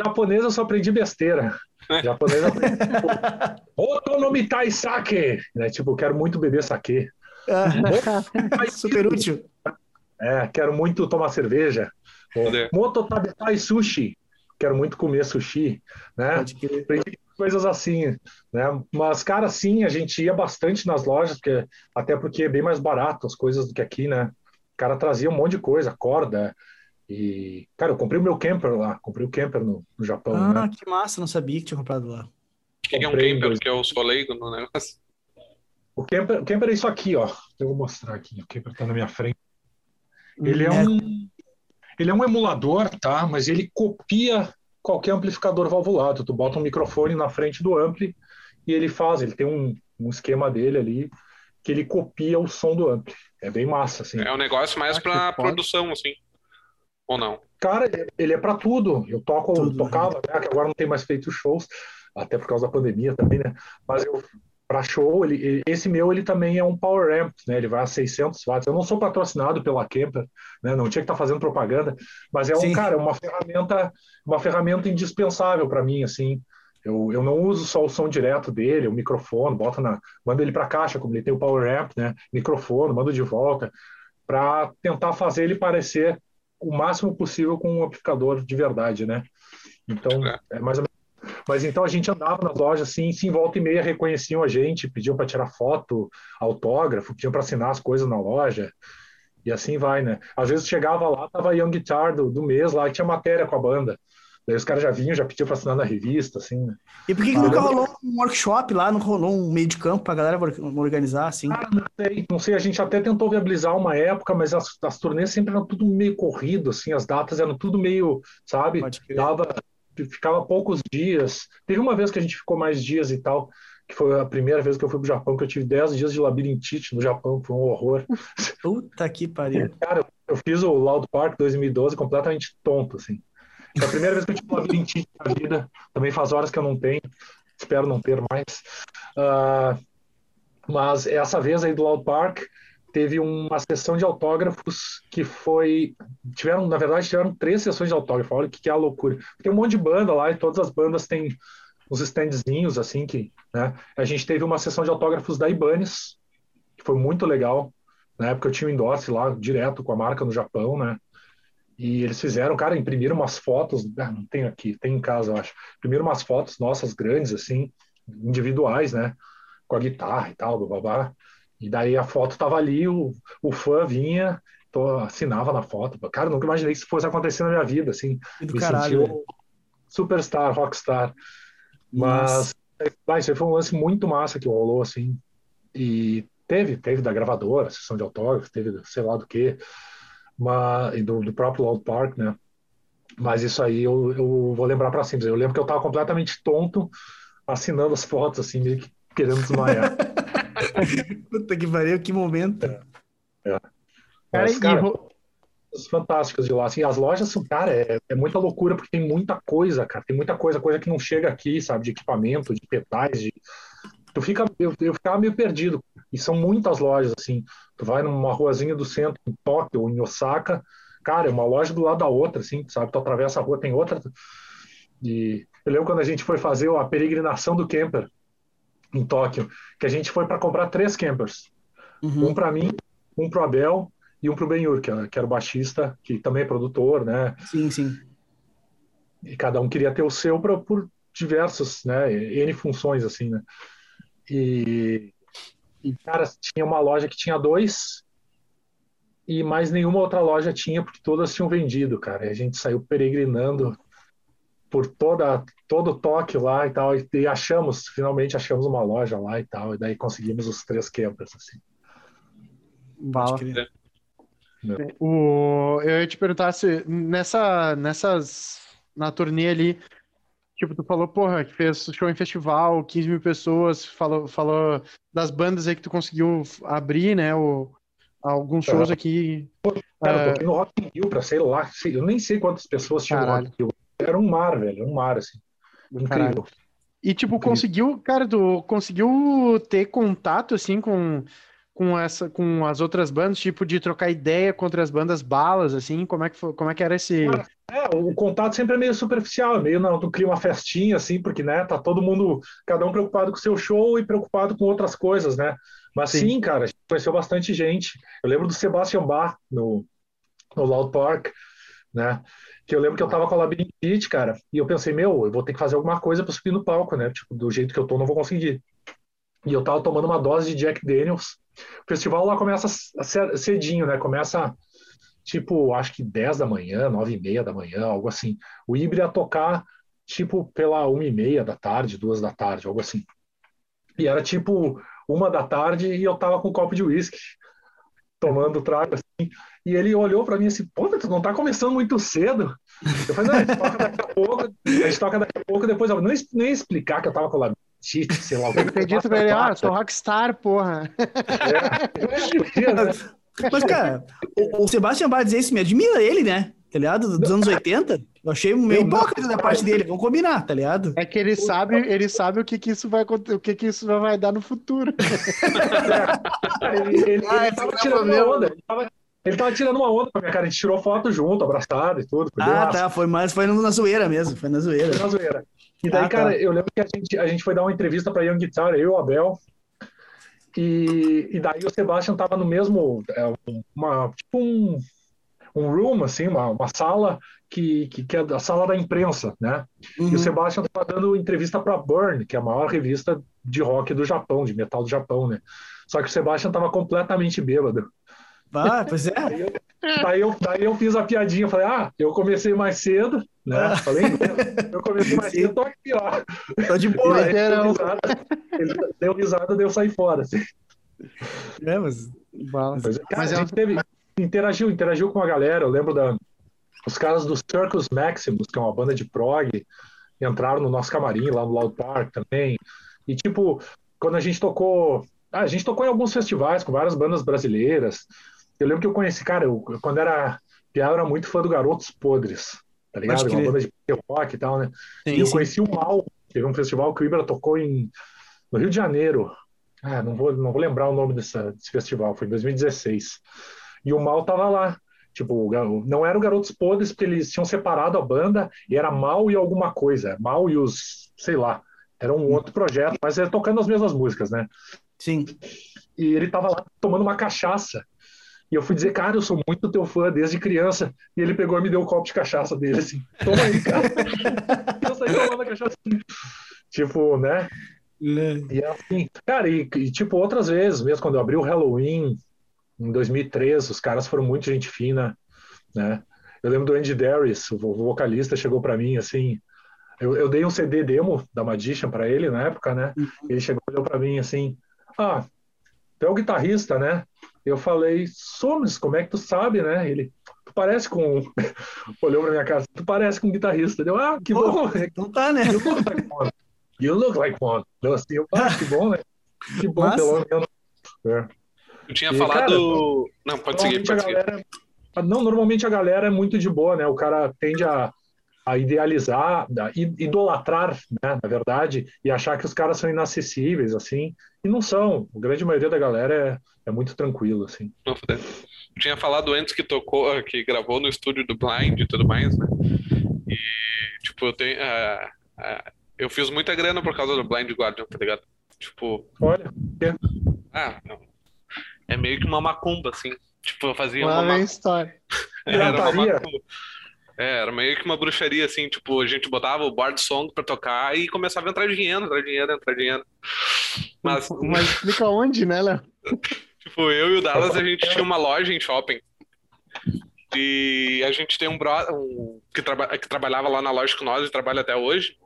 japonês eu só aprendi besteira. Japonês eu aprendi, tipo, Otonomitai sake, né? Tipo, quero muito beber sake. Super útil. É, quero muito tomar cerveja. Moto tabetai sushi. Quero muito comer sushi, né? Coisas assim, né? Mas, cara, sim, a gente ia bastante nas lojas, porque, até porque é bem mais barato as coisas do que aqui, né? O cara trazia um monte de coisa, corda, e, cara, eu comprei o meu camper lá, comprei o camper no, no Japão. Ah, né? que massa, não sabia que tinha comprado lá. O que é um camper? Dois... Que eu sou leigo no negócio. O camper, o camper é isso aqui, ó. Eu vou mostrar aqui. O camper tá na minha frente. Ele é um, ele é um emulador, tá? Mas ele copia qualquer amplificador valvulado. Tu bota um microfone na frente do ampli e ele faz. Ele tem um, um esquema dele ali que ele copia o som do ampli. É bem massa, assim. É um negócio mais para produção, assim. Ou não? Cara, ele é para tudo. Eu toco, tudo, tocava, né? Que agora não tem mais feito shows, até por causa da pandemia também, né? Mas eu para show, ele, esse meu ele também é um power amp, né? Ele vai a 600 watts. Eu não sou patrocinado pela Kemper, né? Não tinha que estar tá fazendo propaganda, mas é um Sim. cara, uma ferramenta, uma ferramenta indispensável para mim, assim. Eu, eu não uso só o som direto dele, o microfone, bota na, mando ele para a caixa, como ele tem o power amp, né? Microfone, mando de volta para tentar fazer ele parecer o máximo possível com um amplificador de verdade, né? Então, é, é mais ou mas então a gente andava nas lojas assim, se em volta e meia reconheciam a gente, pediam para tirar foto, autógrafo, pediam para assinar as coisas na loja. E assim vai, né? Às vezes chegava lá, tava Young Guitar do, do mês lá, tinha matéria com a banda. Daí os caras já vinham, já pediam para assinar na revista, assim, né? E por que, que ah, nunca rolou um workshop lá, não rolou um meio de campo pra galera organizar, assim? Ah, não sei, não sei, a gente até tentou viabilizar uma época, mas as, as turnês sempre eram tudo meio corrido, assim, as datas eram tudo meio, sabe? Dava, ficava poucos dias. Teve uma vez que a gente ficou mais dias e tal, que foi a primeira vez que eu fui pro Japão, que eu tive 10 dias de labirintite no Japão, foi um horror. Puta que pariu. Cara, eu fiz o Loud Park 2012 completamente tonto, assim. Foi a primeira vez que eu tive labirintite na vida, também faz horas que eu não tenho, espero não ter mais. Uh, mas essa vez aí do Loud Park, teve uma sessão de autógrafos que foi. Tiveram, na verdade, tiveram três sessões de autógrafo. Olha o que, que é a loucura. Tem um monte de banda lá e todas as bandas têm uns standzinhos, assim, que. Né? A gente teve uma sessão de autógrafos da Ibanez, que foi muito legal. Na época eu tinha um endorse lá direto com a marca no Japão, né? E eles fizeram, cara, imprimiram umas fotos, ah, não tem aqui, tem em casa, eu acho. Imprimiram umas fotos nossas grandes, assim, individuais, né? Com a guitarra e tal, babá. E daí a foto tava ali, o, o fã vinha, tô, assinava na foto. Cara, nunca imaginei que isso fosse acontecer na minha vida, assim. Do me caralho, superstar, rockstar. Mas, mas isso foi um lance muito massa que rolou, assim. E teve, teve da gravadora, sessão de autógrafos, teve sei lá do que, mas, e do, do próprio Loud Park, né? Mas isso aí eu, eu vou lembrar para sempre. Eu lembro que eu tava completamente tonto assinando as fotos, assim, meio que querendo desmaiar. Puta que pariu, que momento. É. é. Mas, cara, fantásticas de lá. Assim, as lojas são, cara, é, é, muita loucura porque tem muita coisa, cara. Tem muita coisa, coisa que não chega aqui, sabe? De equipamento, de pedais, de. Tu fica, eu, eu ficava meio perdido. E são muitas lojas, assim. Tu vai numa ruazinha do centro, em Tóquio ou em Osaka, cara, é uma loja do lado da outra, assim, sabe? Tu atravessa a rua, tem outra. E eu lembro quando a gente foi fazer a peregrinação do camper em Tóquio, que a gente foi para comprar três campers. Uhum. Um para mim, um pro Abel e um pro Benhur, que, era- que era o baixista, que também é produtor, né? Sim, sim. E cada um queria ter o seu pra, por diversas, né? N funções, assim, né? E, e, cara, tinha uma loja que tinha dois e mais nenhuma outra loja tinha, porque todas tinham vendido, cara. E a gente saiu peregrinando por toda todo o Tóquio lá e tal, e, e achamos, finalmente achamos uma loja lá e tal, e daí conseguimos os três campers, assim. Bala. O, eu ia te perguntar se nessa, nessas, na turnê ali, tipo, tu falou, porra, que fez show em festival, 15 mil pessoas, falou, falou das bandas aí que tu conseguiu abrir, né, o, alguns shows aqui. Cara, É. eu toquei no Rock in Rio pra, sei lá, sei- eu nem sei quantas pessoas tinham. Rock in Rio. Era um mar, velho, um mar, assim. Caralho. Incrível. E, tipo, Incrível. conseguiu, cara, tu conseguiu ter contato, assim, com, com essa, com as outras bandas, tipo, de trocar ideia contra as bandas balas, assim, como é que, foi, como é que era esse... Cara, É, o contato sempre é meio superficial, é meio, não, tu cria uma festinha, assim, porque, né, tá todo mundo, cada um preocupado com o seu show e preocupado com outras coisas, né? Mas Sim. sim, cara, a gente conheceu bastante gente. Eu lembro do Sebastian Bach no, no Loud Park, né? Que eu lembro que eu tava com a labirintite, cara, e eu pensei, meu, eu vou ter que fazer alguma coisa pra subir no palco, né? Tipo, do jeito que eu tô, não vou conseguir. E eu tava tomando uma dose de Jack Daniels. O festival lá começa ce- cedinho, né? Começa tipo, acho que 10 da manhã, 9 e meia da manhã, algo assim. O Ibre ia tocar, tipo, pela 1 e meia da tarde, 2 da tarde, algo assim. E era, tipo, uma da tarde e eu tava com um copo de uísque, tomando trago, assim. E ele olhou pra mim assim, pô, tu não tá começando muito cedo? Eu falei, não, a gente toca daqui a pouco, a gente toca daqui a pouco, depois eu nem, nem explicar que eu tava com labirintite, sei lá o que. Eu acredito pra ele, ah, sou rockstar, porra. É, podia, né? Mas, cara, o, o Sebastian Bach dizer isso me admira ele, né? Tá ligado? Dos anos 80. Eu achei meio Eu não- hipócrita da parte dele. Vamos combinar, tá ligado? É que ele sabe, ele sabe o que que isso vai, o que que isso vai dar no futuro. Cara, ele, ele, Ah, ele tava é tirando problema. onda. Ele tava, ele tava tirando uma onda com a minha cara. A gente tirou foto junto, abraçado e tudo. Ah, massa, tá. Foi mais, foi na zoeira mesmo. Foi na zoeira. foi na zoeira. E daí, Ah, tá. cara, eu lembro que a gente, a gente foi dar uma entrevista pra Young Guitar, eu e o Abel. E, e daí o Sebastian tava no mesmo, é, uma, tipo um, um room, assim, uma, uma sala que, que, que é a sala da imprensa, né? E Uhum. o Sebastian estava dando entrevista para Burn, que é a maior revista de rock do Japão, de metal do Japão, né? Só que o Sebastian estava completamente bêbado. Ah, pois é. Daí eu, daí eu fiz a piadinha, falei, ah, eu comecei mais cedo, né? Falei, eu comecei mais Sim. cedo, tô aqui, ó. Tô de boa. ele deu risada, ele deu risada, deu sair fora. assim. É, mas... Bala. Mas, cara, Mas é a um- gente teve, interagiu, interagiu com a galera. Eu lembro da, os caras do Circus Maximus, que é uma banda de prog, entraram no nosso camarim lá no Loud Park também. E tipo, quando a gente tocou, ah, a gente tocou em alguns festivais com várias bandas brasileiras. Eu lembro que eu conheci, cara, eu, eu- quando era piada, eu era muito fã do Garotos Podres, tá ligado? Uma banda de rock e tal, né? E Sim, eu sim. conheci o Mal, teve um festival que o Ibra tocou em, no Rio de Janeiro. Ah, não vou, não vou lembrar o nome dessa, desse festival, foi em 2016. E o Mal tava lá. Tipo, não era o Garotos Podres, porque eles tinham separado a banda e era Mal e alguma coisa. Mal e os, sei lá, era um outro projeto, mas era tocando as mesmas músicas, né? Sim. E ele tava lá tomando uma cachaça. E eu fui dizer, cara, eu sou muito teu fã desde criança. E ele pegou e me deu o copo de cachaça dele, assim. Toma aí, cara. eu saí tomando a cachaça. assim. Tipo, né? E é assim, cara, e, e, tipo, outras vezes, mesmo quando eu abri o Halloween em 2003, os caras foram muito gente fina, né? Eu lembro do Andy Darius, o vo- vocalista, chegou pra mim assim. Eu, eu dei um CD demo da Magician pra ele na época, né? Ele chegou e olhou pra mim assim: Ah, tu é o guitarrista, né? Eu falei: Somos, como é que tu sabe, né? Ele, tu parece com. olhou pra minha cara: Tu parece com um guitarrista. Deu, ah, que bom. Então tá, né? You look like one. You look like one. Eu assim, eu, ah, que bom, né? Que bom, pelo menos. É. Eu tinha E, falado. cara, Não, pode seguir, Normalmente pode a seguir. galera. Não, normalmente a galera é muito de boa, né? O cara tende a, a idealizar, a i- idolatrar, né? Na verdade, e achar que os caras são inacessíveis, assim. E não são. A grande maioria da galera é, é muito tranquilo, assim. Tinha falado antes que tocou, que gravou no estúdio do Blind e tudo mais, né? E, tipo, eu tenho. ah, ah, eu fiz muita grana por causa do Blind Guardian, tá ligado? Tipo. Olha. Ah, não. É meio que uma macumba, assim. Tipo, eu fazia Lá uma macumba. história. Era uma macumba. É, era meio que uma bruxaria, assim, tipo, a gente botava o board song pra tocar e começava a entrar dinheiro, entrar dinheiro, entrar dinheiro. Mas, Mas explica onde, né, Léo? tipo, eu e o Dallas, a gente tinha uma loja em shopping. E a gente tem um brother um, que, traba, que trabalhava lá na loja com nós e trabalha até hoje.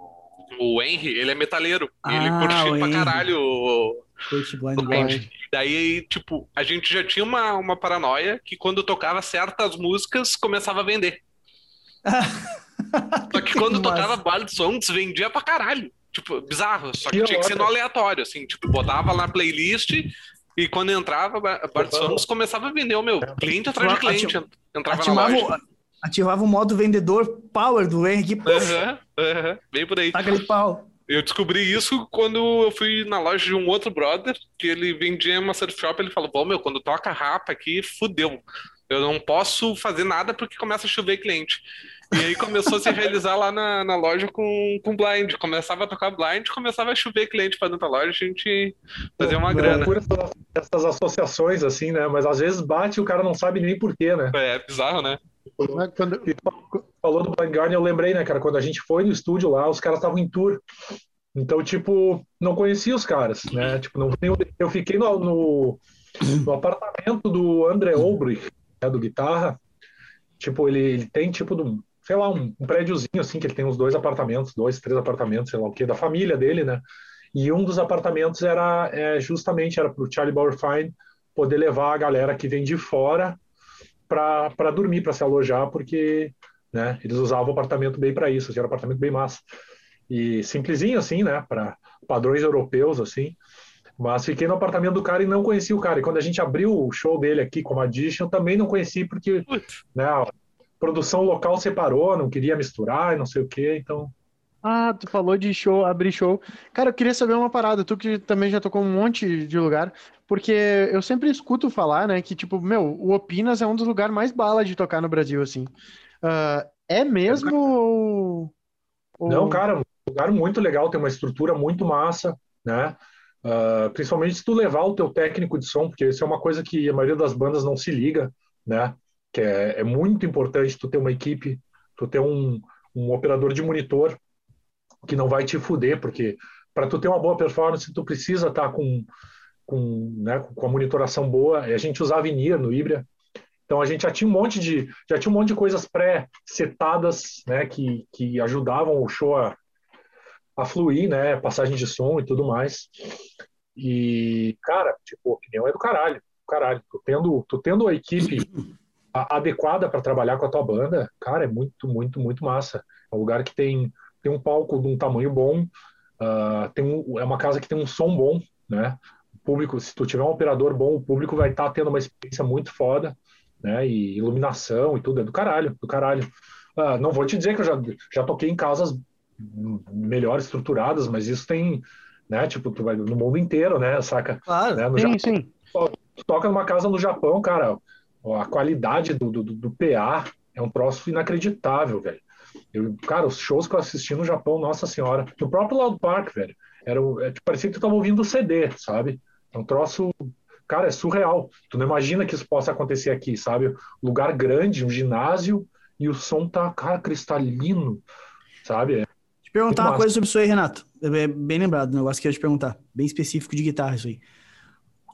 O Henry, ele é metaleiro. e ele Ah, curtia o pra Henry. caralho o, Blind. Blind. Daí, tipo, a gente já tinha uma, uma paranoia que quando tocava certas músicas, começava a vender. Só que quando Massa. tocava Bard Songs, vendia pra caralho. Tipo, bizarro. Só que Que tinha que ser no aleatório, assim. Tipo, botava lá na playlist e quando entrava Ba- Bard Uhum. Songs, começava a vender o meu. Cliente atrás de cliente. Entrava na Ativava, loja. o- ativava o modo vendedor power do Henry. puf, Aham, aham, bem por aí. Taca de pau. Eu descobri isso quando eu fui na loja de um outro brother, que ele vendia uma surf shop, ele falou, pô, meu, quando toca rapa aqui, fudeu. Eu não posso fazer nada porque começa a chover cliente. E aí começou a se realizar lá na, na loja com, com blind. Começava a tocar blind, começava a chover cliente pra dentro da loja, a gente fazia uma É grana. loucura essas, essas associações, assim, né? Mas às vezes bate e o cara não sabe nem porquê, né? É bizarro, né? Quando, falou do Blind Guardian, eu lembrei, né, cara? Quando a gente foi no estúdio lá, os caras estavam em tour. Então, tipo, não conhecia os caras, né? Tipo, não, eu, eu fiquei no, no, no apartamento do André Olbrich, né, do guitarra. Tipo, ele, ele tem, tipo, do, sei lá, um, um prédiozinho, assim, que ele tem uns dois apartamentos, dois, três apartamentos, sei lá o quê, da família dele, né? E um dos apartamentos era é, justamente era para o Charlie Bauerfein poder levar a galera que vem de fora para dormir, para se alojar, porque né, eles usavam o apartamento bem para isso, assim, era um apartamento bem massa. E simplesinho assim, né, para padrões europeus assim. Mas fiquei no apartamento do cara e não conheci o cara. E quando a gente abriu o show dele aqui como Addition, também não conheci porque né, a produção local separou, não queria misturar e não sei o quê, então Ah, tu falou de show, abrir show. Cara, eu queria saber uma parada, tu que também já tocou um monte de lugar, porque eu sempre escuto falar, né, que tipo, meu, o Opinas é um dos lugares mais bala de tocar no Brasil, assim. Ah, é mesmo ou... ou- Não, cara, um lugar muito legal, tem uma estrutura muito massa, né? Ah, principalmente se tu levar o teu técnico de som, porque isso é uma coisa que a maioria das bandas não se liga, né? Que é, é muito importante tu ter uma equipe, tu ter um, um operador de monitor que não vai te fuder, porque para tu ter uma boa performance, tu precisa estar com, com, né, com a monitoração boa. A gente usava in no Ibria, então a gente já tinha um monte de já tinha um monte de coisas pré-setadas, né, que, que ajudavam o show a, a fluir, né, passagem de som e tudo mais. E cara, tipo, a opinião é do caralho, caralho. Tu tendo, tu tendo a equipe adequada para trabalhar com a tua banda, cara, é muito, muito, muito massa. É um lugar que tem tem um palco de um tamanho bom, ah, tem um, é uma casa que tem um som bom, né? O público, se tu tiver um operador bom, o público vai estar tendo uma experiência muito foda, né? E iluminação e tudo, é do caralho, do caralho. Ah, não vou te dizer que eu já, já toquei em casas melhor estruturadas, mas isso tem, né? Tipo, tu vai no mundo inteiro, né? Saca? Claro. Né? No Sim, Japão, sim. tu toca numa casa no Japão, cara, a qualidade do, do, do PA é um troço inacreditável, velho. Eu, cara, os shows que eu assisti no Japão, nossa senhora, no próprio Loud Park, velho, era, o- é, tipo, parecia que tu tava ouvindo o CD, sabe? É um troço, cara, é surreal. Tu não imagina que isso possa acontecer aqui, sabe? Lugar grande, um ginásio, e o som tá, cara, cristalino, sabe? Perguntar uma coisa sobre isso aí, Renato. É bem lembrado o negócio que eu ia te perguntar. Bem específico de guitarra, isso aí.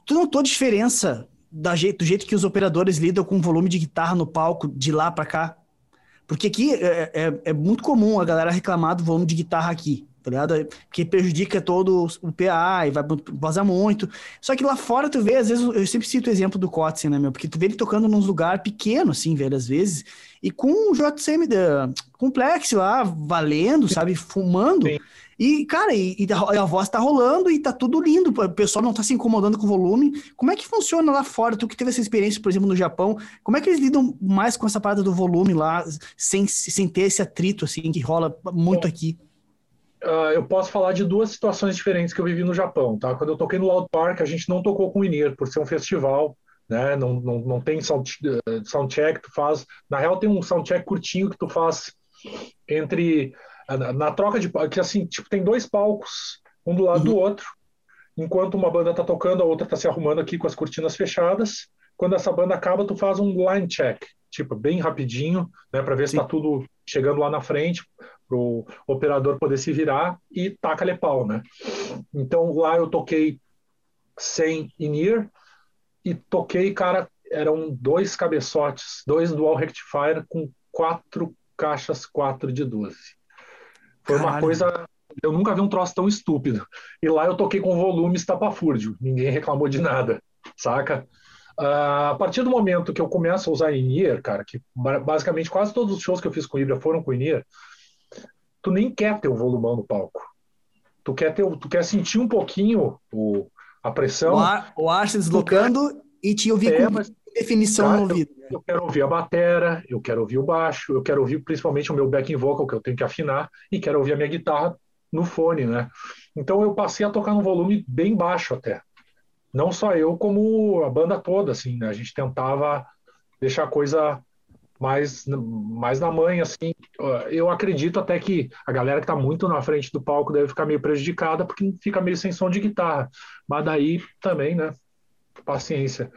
Tu notou diferença da jeito, do jeito que os operadores lidam com o volume de guitarra no palco de lá pra cá? Porque aqui é, é, é muito comum a galera reclamar do volume de guitarra aqui, tá ligado? Porque prejudica todo o PA e vai vazar muito. Só que lá fora tu vê, às vezes, eu sempre cito o exemplo do Kotzen, né, meu? Porque tu vê ele tocando num lugar pequeno, assim, velho, às vezes, e com o JCM, da- lá, valendo, sabe? Fumando. Sim. E, cara, e, e a, voz tá rolando e tá tudo lindo, o pessoal não tá se incomodando com o volume. Como é que funciona lá fora? Tu que teve essa experiência, por exemplo, no Japão, como é que eles lidam mais com essa parada do volume lá, sem, sem ter esse atrito, assim, que rola muito aqui? Ah, eu posso falar de duas situações diferentes que eu vivi no Japão, tá? Quando eu toquei no Loud Park, a gente não tocou com o Inir, por ser um festival, né? Não, não, não tem sound, eh, soundcheck, tu faz... Na real, tem um soundcheck curtinho que tu faz entre... Na, na troca de... Que assim, tipo, tem dois palcos, um do lado do outro, enquanto uma banda tá tocando, a outra tá se arrumando aqui com as cortinas fechadas. Quando essa banda acaba, tu faz um line check, tipo, bem rapidinho, né, para ver se tá tudo chegando lá na frente, pro operador poder se virar e taca-lhe pau, né? Então lá eu toquei sem in-ear e toquei, cara, eram dois cabeçotes, dois dual rectifier com quatro caixas 4 de 12. Foi Caralho. uma coisa. Eu nunca vi um troço tão estúpido. E lá eu toquei com volume estapafúrdio. Ninguém reclamou de nada, saca? Uh, a partir do momento que eu começo a usar in-ear, cara, que basicamente quase todos os shows que eu fiz com Ibra foram com in-ear, tu nem quer ter o volumão no palco. Tu quer, ter, tu quer sentir um pouquinho o, a pressão. O ar, o ar se deslocando quer... e te ouvir é, com mas, definição cara, no ouvido. Eu, eu, quero ouvir a batera, eu quero ouvir o baixo, eu quero ouvir principalmente o meu backing vocal, que eu tenho que afinar, e quero ouvir a minha guitarra no fone, né? Então eu passei a tocar num volume bem baixo até não só eu, como a banda toda, assim, né? A gente tentava deixar a coisa mais, mais na mãe, assim. Eu acredito até que a galera que está muito na frente do palco deve ficar meio prejudicada, porque fica meio sem som de guitarra. Mas daí também, né? Paciência.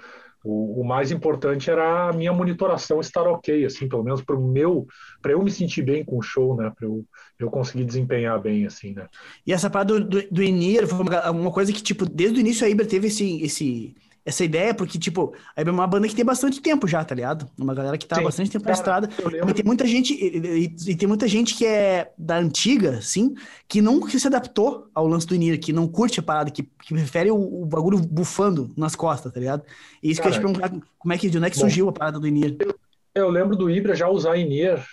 O, o, mais importante era a minha monitoração estar ok, assim, pelo menos para o meu, para eu me sentir bem com o show, né? Para eu, eu conseguir desempenhar bem, assim, né? E essa parada do, do, do foi uma, uma, coisa que, tipo, desde o início a Ibra teve esse, esse, essa ideia, porque, tipo, a Ibra é uma banda que tem bastante tempo já, tá ligado? Uma galera que tá Sim, bastante tempo cara, na estrada. E tem muita gente, e, e, e, tem muita gente que é da antiga, sim, que não que se adaptou ao lance do Inir, que não curte a parada, que, que prefere o, o bagulho bufando nas costas, tá ligado? E isso cara, que eu ia te perguntar, como é que, de onde é que bom, surgiu a parada do Inir? Eu, eu lembro do Ibra já usar Inir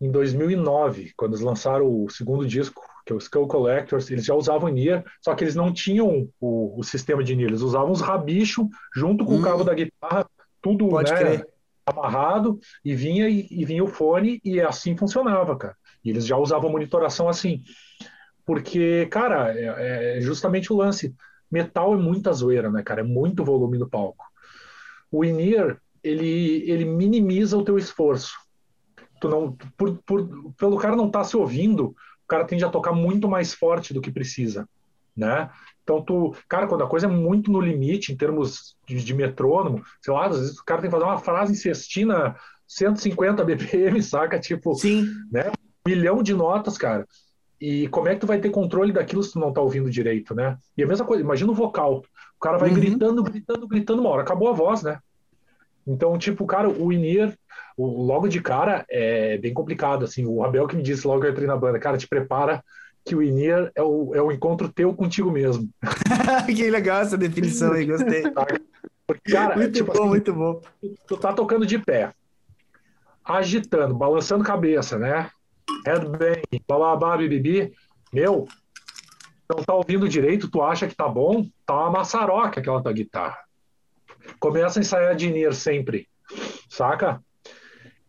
em 2009, quando eles lançaram o segundo disco, que é o Skull Collectors, eles já usavam NIR, só que eles não tinham o, o sistema de NIR, eles usavam os rabichos junto com hum. o cabo da guitarra, tudo né, amarrado, e vinha e, e, vinha o fone, e assim funcionava, cara. E eles já usavam monitoração assim. Porque, cara, é, é justamente o lance. Metal é muita zoeira, né, cara? É muito volume no palco. O in ele, ele minimiza o teu esforço. Tu não, por, por, pelo cara não estar tá se ouvindo, o cara tende a tocar muito mais forte do que precisa, né? Então, tu, cara, quando a coisa é muito no limite, em termos de, de metrônomo, sei lá, às vezes o cara tem que fazer uma frase em cestina 150 BPM, saca? Tipo, Sim. né? Um milhão de notas, cara. E como é que tu vai ter controle daquilo se tu não tá ouvindo direito, né? E a mesma coisa, imagina o vocal. O cara vai uhum. gritando, gritando, gritando, uma hora acabou a voz, né? Então, tipo, cara, o Inir, logo de cara, é bem complicado, assim. O Abel que me disse logo que eu entrei na banda, cara, te prepara que o Inir é o, é o encontro teu contigo mesmo. que legal essa definição aí, gostei. Porque, cara, muito tipo, bom, assim, muito bom. Tu tá tocando de pé, agitando, balançando cabeça, né? Headbang, bababá, bibibi. Meu, não tá ouvindo direito, tu acha que tá bom, tá uma maçaroca aquela tua guitarra começa a ensaiar de Nier sempre, saca?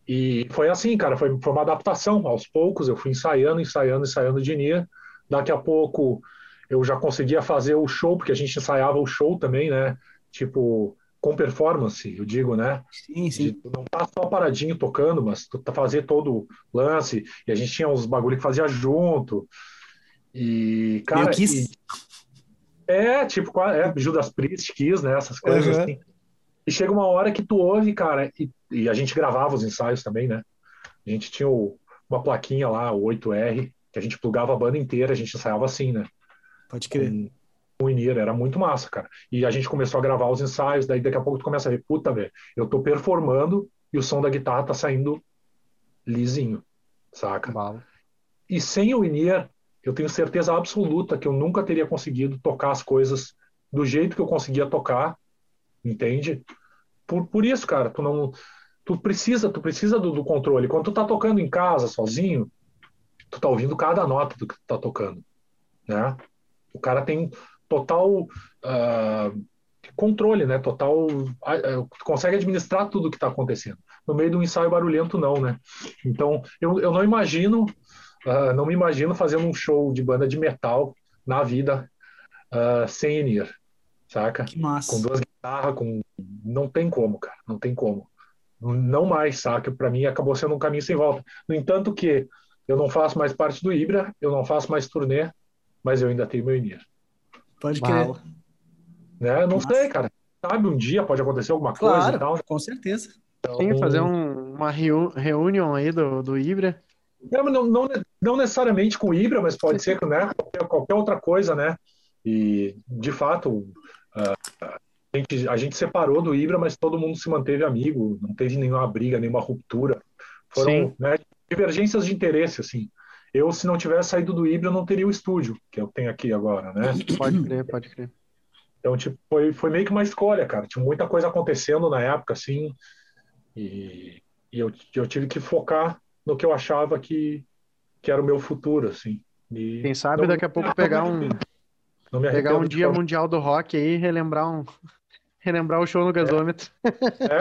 E foi assim, cara, foi, foi uma adaptação. Aos poucos eu fui ensaiando, ensaiando, ensaiando de Nier. Daqui a pouco eu já conseguia fazer o show, porque a gente ensaiava o show também, né? Tipo, com performance, eu digo, né? Sim, sim. De, não tá só paradinho tocando, mas tá fazer todo o lance. E a gente tinha uns bagulho que fazia junto. E, cara. Eu quis... E, é, tipo, é, Judas Priest, Kiss, né? Essas coisas uhum. assim. E chega uma hora que tu ouve, cara, e, e, a gente gravava os ensaios também, né? A gente tinha o, uma plaquinha lá, o 8R, que a gente plugava a banda inteira, a gente ensaiava assim, né? Pode crer. Com o Inir, era muito massa, cara. E a gente começou a gravar os ensaios, daí daqui a pouco tu começa a ver, puta, velho, eu tô performando e o som da guitarra tá saindo lisinho, saca? E sem o Inir, eu tenho certeza absoluta que eu nunca teria conseguido tocar as coisas do jeito que eu conseguia tocar entende? Por, por isso, cara, tu não, tu precisa, tu precisa do, do, controle. Quando tu tá tocando em casa sozinho, tu tá ouvindo cada nota do que tu tá tocando, né? O cara tem total uh, controle, né? Total, uh, consegue administrar tudo o que está acontecendo. No meio de um ensaio barulhento, não, né? Então, eu, eu não imagino, uh, não me imagino fazendo um show de banda de metal na vida sem Enir, saca? Que massa. Com duas guitarra, com. Não tem como, cara. Não tem como. Não mais, saca? Para mim acabou sendo um caminho sem volta. No entanto, que eu não faço mais parte do Ibra, eu não faço mais turnê, mas eu ainda tenho meu Inir. Pode crer. Né? Não Massa. sei, cara. Sabe, um dia pode acontecer alguma coisa Claro, e tal. com certeza. Sim, fazer um- uma reu- reunião aí do, do Ibra. Não, mas não, não, não necessariamente com Ibra, mas pode ser com né, qualquer, qualquer outra coisa, né? E, de fato, ah, a, gente, a gente separou do Ibra, mas todo mundo se manteve amigo, não teve nenhuma briga, nenhuma ruptura. Foram né, divergências de interesse, assim. Eu, se não tivesse saído do Ibra, não teria o estúdio, que eu tenho aqui agora, né? Pode crer, pode crer. Então, tipo, foi, foi meio que uma escolha, cara. Tinha muita coisa acontecendo na época, assim, e, e eu, eu tive que focar no que eu achava que, que era o meu futuro, assim. E Quem sabe não- daqui a pouco pegar um, não me pegar um dia mundial do rock aí e relembrar um, relembrar o show no gasômetro. É,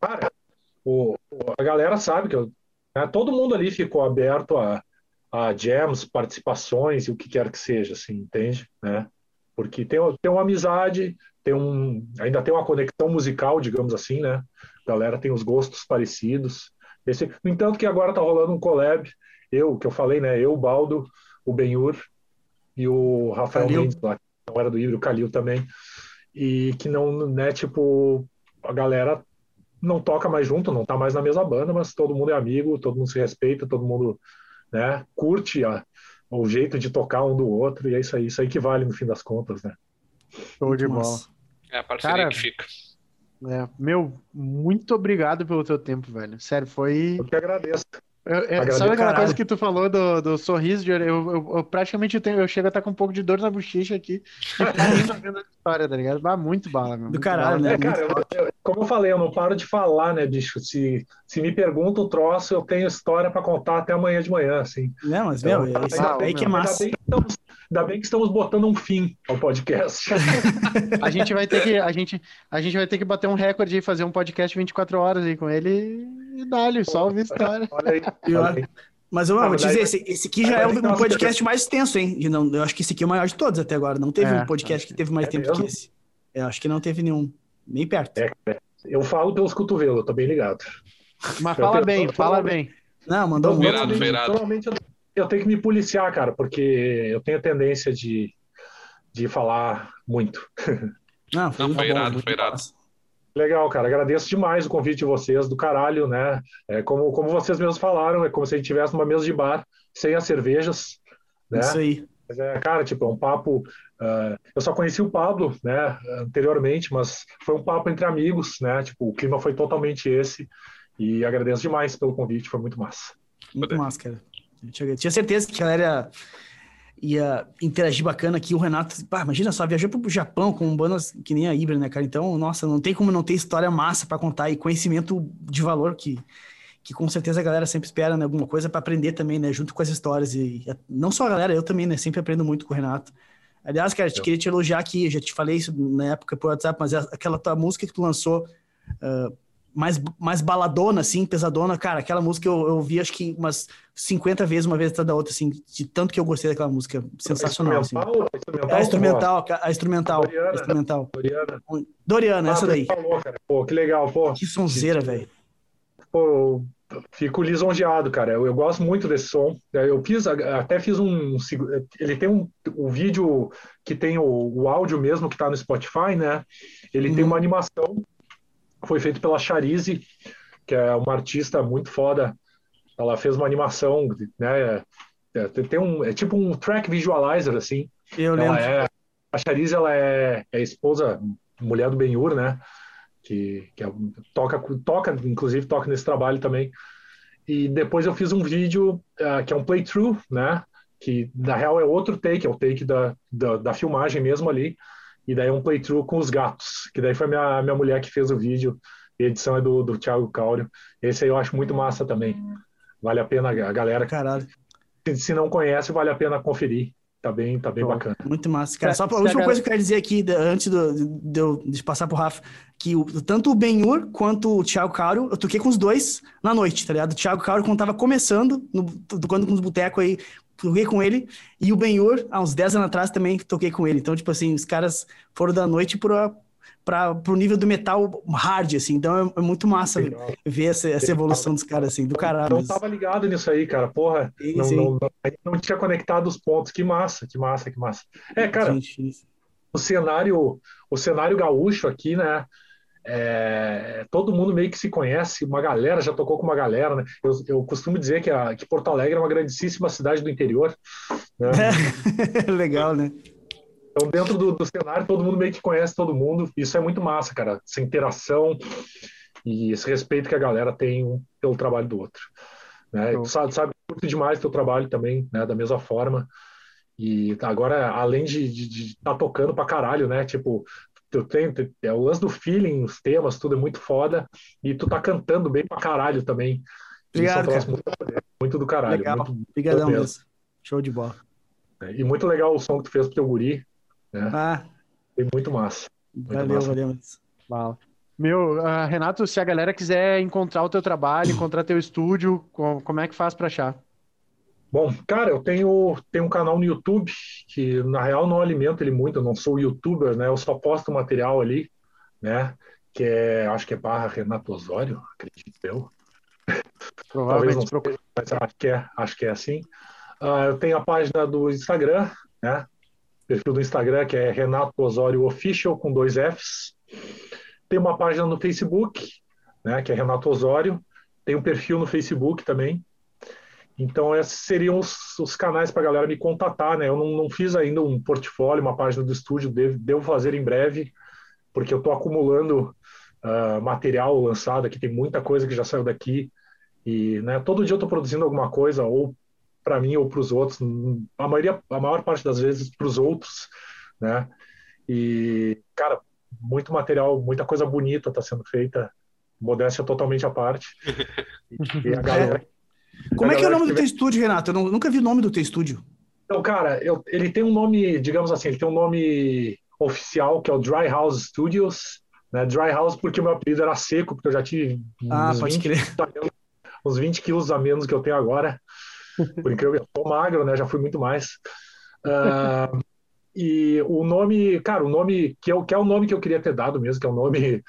cara, o, o- a galera sabe que eu, né, todo mundo ali ficou aberto a, a jams, participações e o que quer que seja, assim, entende? Né? Porque tem, tem uma amizade, tem um, ainda tem uma conexão musical, digamos assim, né? A galera tem os gostos parecidos. Esse, no entanto, que agora tá rolando um collab, eu, que eu falei, né? Eu, o Baldo, o Benhur e o Rafael Calil. Mendes, lá, que não era do Ibro, o Calil também. E que não, né, tipo, a galera não toca mais junto, não tá mais na mesma banda, mas todo mundo é amigo, todo mundo se respeita, todo mundo, né, curte a- o jeito de tocar um do outro, e é isso aí, isso aí que vale no fim das contas, né? Show de bola. É a parceria Cara, que fica. É, meu, muito obrigado pelo teu tempo, velho. Sério, foi. Eu que agradeço. Eu- eu- Agradeço, sabe aquela coisa que tu falou do, do sorriso de orelha? Eu, eu- eu praticamente tenho, eu chego a estar com um pouco de dor na bochecha aqui. E vendo a história, tá ligado? Bah, muito bala, meu. Do muito caralho, bala. né? É, cara, eu- eu- como eu falei, eu não paro de falar, né, bicho? Se, se me pergunta o troço, eu tenho história pra contar até amanhã de manhã, assim. Não, mas, Então, meu, isso ah, aí que é massa. Ainda bem estamos, ainda bem que estamos botando um fim ao podcast. A gente vai ter que, a gente, a gente vai ter que bater um recorde e fazer um podcast 24 horas aí com ele e dá-lhe, só ouvir história. Olha aí. Pior. olha aí. Mas eu vou mas dizer, esse, esse aqui já é um podcast mais extenso, hein? Não, eu acho que esse aqui é o maior de todos até agora. Não teve É, um podcast que teve mais é tempo mesmo? que esse. Eu acho que não teve nenhum. Nem perto. É, Eu falo pelos cotovelos, eu tô bem ligado. Mas fala Eu- bem, eu- fala bem. Não, mandou muito. Virado, Normalmente- virado. Normalmente eu, eu tenho que me policiar, cara, porque eu tenho tendência de, de falar muito. Não, foi, Não, foi bom, irado, muito foi irado. massa. Legal, cara. Agradeço demais o convite de vocês, do caralho, né? É, como, como vocês mesmos falaram, é como se a gente estivesse numa mesa de bar, sem as cervejas, né? Isso aí. Mas é, cara, tipo, é um papo. ah, eu só conheci o Pablo, né, anteriormente, mas foi um papo entre amigos, né? Tipo, o clima foi totalmente esse. E agradeço demais pelo convite, foi muito massa. Muito Poder. massa, cara. Eu tinha, certeza que a galera ia interagir bacana aqui. O Renato, pá, imagina só, viajou pro Japão com bandas que nem a Ibra, né, cara? Então, nossa, não tem como não ter história massa pra contar e conhecimento de valor que, que com certeza a galera sempre espera, né? Alguma coisa pra aprender também, né? Junto com as histórias. E não só a galera, eu também, né? Sempre aprendo muito com o Renato. Aliás, cara, te Eu- queria te elogiar aqui, já te falei isso na época por WhatsApp, mas a- aquela tua música que tu lançou, ah, mais, mais baladona, assim, pesadona, cara, aquela música eu, eu ouvi acho que umas 50 vezes, uma vez atrás da outra, assim, de tanto que eu gostei daquela música. Sensacional, assim. É a instrumental, a instrumental, Doriana. a instrumental. Doriana. Doriana, essa Ah, daí. falou, cara. Pô, que legal, pô. Que sonzeira, velho. Pô, fico lisonjeado, cara. Eu, eu gosto muito desse som. Eu fiz, até fiz um. Ele tem um, um vídeo que tem o, o áudio mesmo que tá no Spotify, né? Ele tem Uhum. uma animação. Foi feito pela Charize, que é uma artista muito foda. Ela fez uma animação, né? É, tem- um, é tipo um track visualizer, assim. Eu lembro. Ela é, a Charize, ela é, é esposa, mulher do Ben-Hur, né? Que, que é- toca, toca, inclusive toca nesse trabalho também. E depois eu fiz um vídeo ah, que é um playthrough, né? Que na real é outro take, é o take da, da, da filmagem mesmo ali. E daí um playthrough com os gatos, que daí foi minha, minha mulher que fez o vídeo. E a edição é do, do Thiago Cáurio. Esse aí eu acho muito massa também. Vale a pena, a galera Caralho, que se não conhece, vale a pena conferir. Tá bem, tá bem Show. bacana. muito massa. Cara, só pra- a última coisa que eu quero dizer aqui, antes do- de eu de passar pro Rafa, que o- tanto o Benhur quanto o Thiago Cauro, eu toquei com os dois na noite, tá ligado? O Thiago Cauro, quando tava começando, no, tocando com os botecos aí, toquei com ele, e o Benhur, há uns 10 anos atrás, também toquei com ele. Então, tipo assim, os caras foram da noite pra, para pro nível do metal hard, assim. Então é, é muito massa Legal. ver essa, essa evolução dos caras, assim, do caralho. Não tava ligado nisso aí, cara. Porra, sim, não, sim. Não, não, não, tinha conectado os pontos. Que massa, que massa, que massa. É, cara, o cenário, o cenário gaúcho aqui, né? É, todo mundo meio que se conhece, uma galera já tocou com uma galera, né? Eu, eu costumo dizer que, a, que Porto Alegre é uma grandíssima cidade do interior. Né? É, legal, né? Então, dentro do, do, cenário, todo mundo meio que conhece todo mundo. Isso é muito massa, cara. Essa interação e esse respeito que a galera tem um pelo trabalho do outro. Né? Tu sabe, sabe, curto demais teu trabalho também, né? Da mesma forma. E agora, além de estar tá tocando pra caralho, né? Tipo, eu tenho, é o lance do feeling, os temas, tudo é muito foda. E tu tá cantando bem pra caralho também. Obrigado, Isso muito, muito, do caralho. Legal. Muito, Obrigadão. Show de bola. É, e muito legal o som que tu fez pro teu guri. Né? Ah. Foi muito massa. Muito valeu, massa. valeu. Fala. Meu, uh, Renato, se a galera quiser encontrar o teu trabalho, encontrar teu estúdio, como é que faz para achar? Bom, cara, eu tenho, tenho um canal no YouTube que, na real, não alimento ele muito, eu não sou youtuber, né? Eu só posto material ali, né? Que é, acho que é barra Renato Osório, acredito eu. Provavelmente não sei, mas acho que é, acho que é assim. Uh, eu tenho a página do Instagram, né? Perfil do Instagram que é Renato Osório Official com dois Fs. Tem uma página no Facebook, né? Que é Renato Osório. Tem um perfil no Facebook também, então, esses seriam os, os canais para a galera me contatar, né? Eu não, não, fiz ainda um portfólio, uma página do estúdio, devo, devo fazer em breve, porque eu estou acumulando uh, material lançado aqui, tem muita coisa que já saiu daqui. E né, todo dia eu estou produzindo alguma coisa, ou para mim ou para os outros, a, maioria, a maior parte das vezes para os outros, né? E, cara, muito material, muita coisa bonita está sendo feita, modéstia totalmente à parte. E a galera como é que é o nome do teu estúdio, Renato? Eu não, nunca vi o nome do teu estúdio. Então, cara, eu, ele tem um nome, digamos assim, ele tem um nome oficial que é o Dry House Studios. Né? Dry House porque o meu apelido era seco, porque eu já tive ah, uns, 20 quilos, uns 20 quilos a menos que eu tenho agora. Porque eu tô magro, né? Já fui muito mais. Uh, e o nome, cara, o nome que, é, que é o nome que eu queria ter dado mesmo, que é o nome,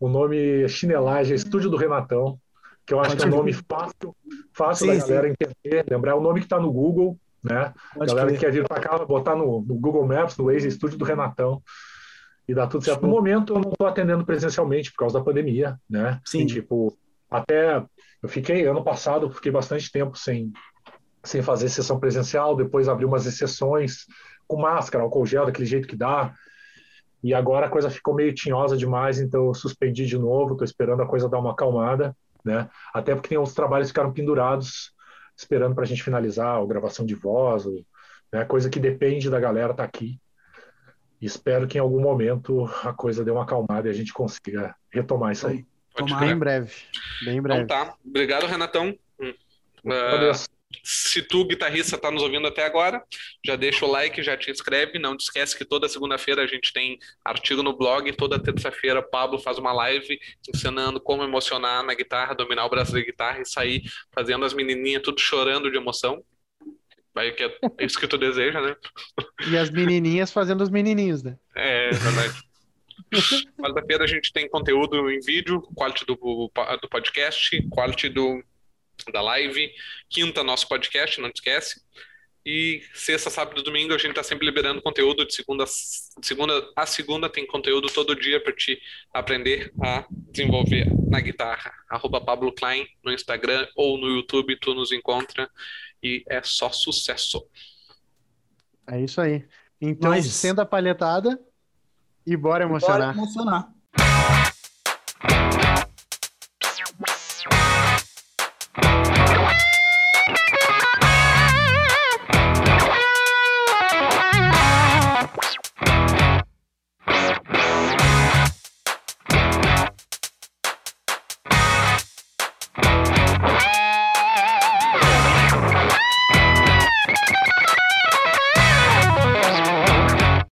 o nome chinelagem, Estúdio do Renatão que eu acho que é um nome fácil, fácil sim, da galera sim. entender, lembrar. É o nome que está no Google, né? Pode a galera que quer vir para cá, botar no, no, Google Maps, no Waze Estúdio do Renatão, e dá tudo certo. No momento, eu não estou atendendo presencialmente por causa da pandemia, né? Sim. E, tipo, até eu fiquei, ano passado, fiquei bastante tempo sem, sem fazer sessão presencial, depois abri umas exceções com máscara, álcool gel, daquele jeito que dá. E agora a coisa ficou meio tinhosa demais, então eu suspendi de novo, estou esperando a coisa dar uma acalmada né? Até porque tem outros trabalhos que ficaram pendurados, esperando para a gente finalizar, a gravação de voz, ou, né? coisa que depende da galera estar tá aqui. espero que em algum momento a coisa dê uma acalmada e a gente consiga retomar isso aí. Bem em breve. Bem em breve. Então tá. Obrigado, Renatão. Uh, se tu, guitarrista, está nos ouvindo até agora, já deixa o like, já te inscreve. Não te esquece que toda segunda-feira a gente tem artigo no blog. Toda terça-feira, Pablo faz uma live ensinando como emocionar na guitarra, dominar o braço da guitarra e sair fazendo as menininhas tudo chorando de emoção. Vai que é isso que tu deseja, né? E as menininhas fazendo os menininhos, né? É, verdade. Quarta-feira a gente tem conteúdo em vídeo, quality do, do podcast, quality do da live. Quinta, nosso podcast, não esquece. E sexta, sábado e domingo a gente está sempre liberando conteúdo. De segunda, de segunda a segunda tem conteúdo todo dia para te aprender a desenvolver na guitarra. Arroba Pablo Klein no Instagram ou no YouTube, tu nos encontra e é só sucesso. É isso aí. Então, Mas... sendo a palhetada e bora emocionar. Bora emocionar.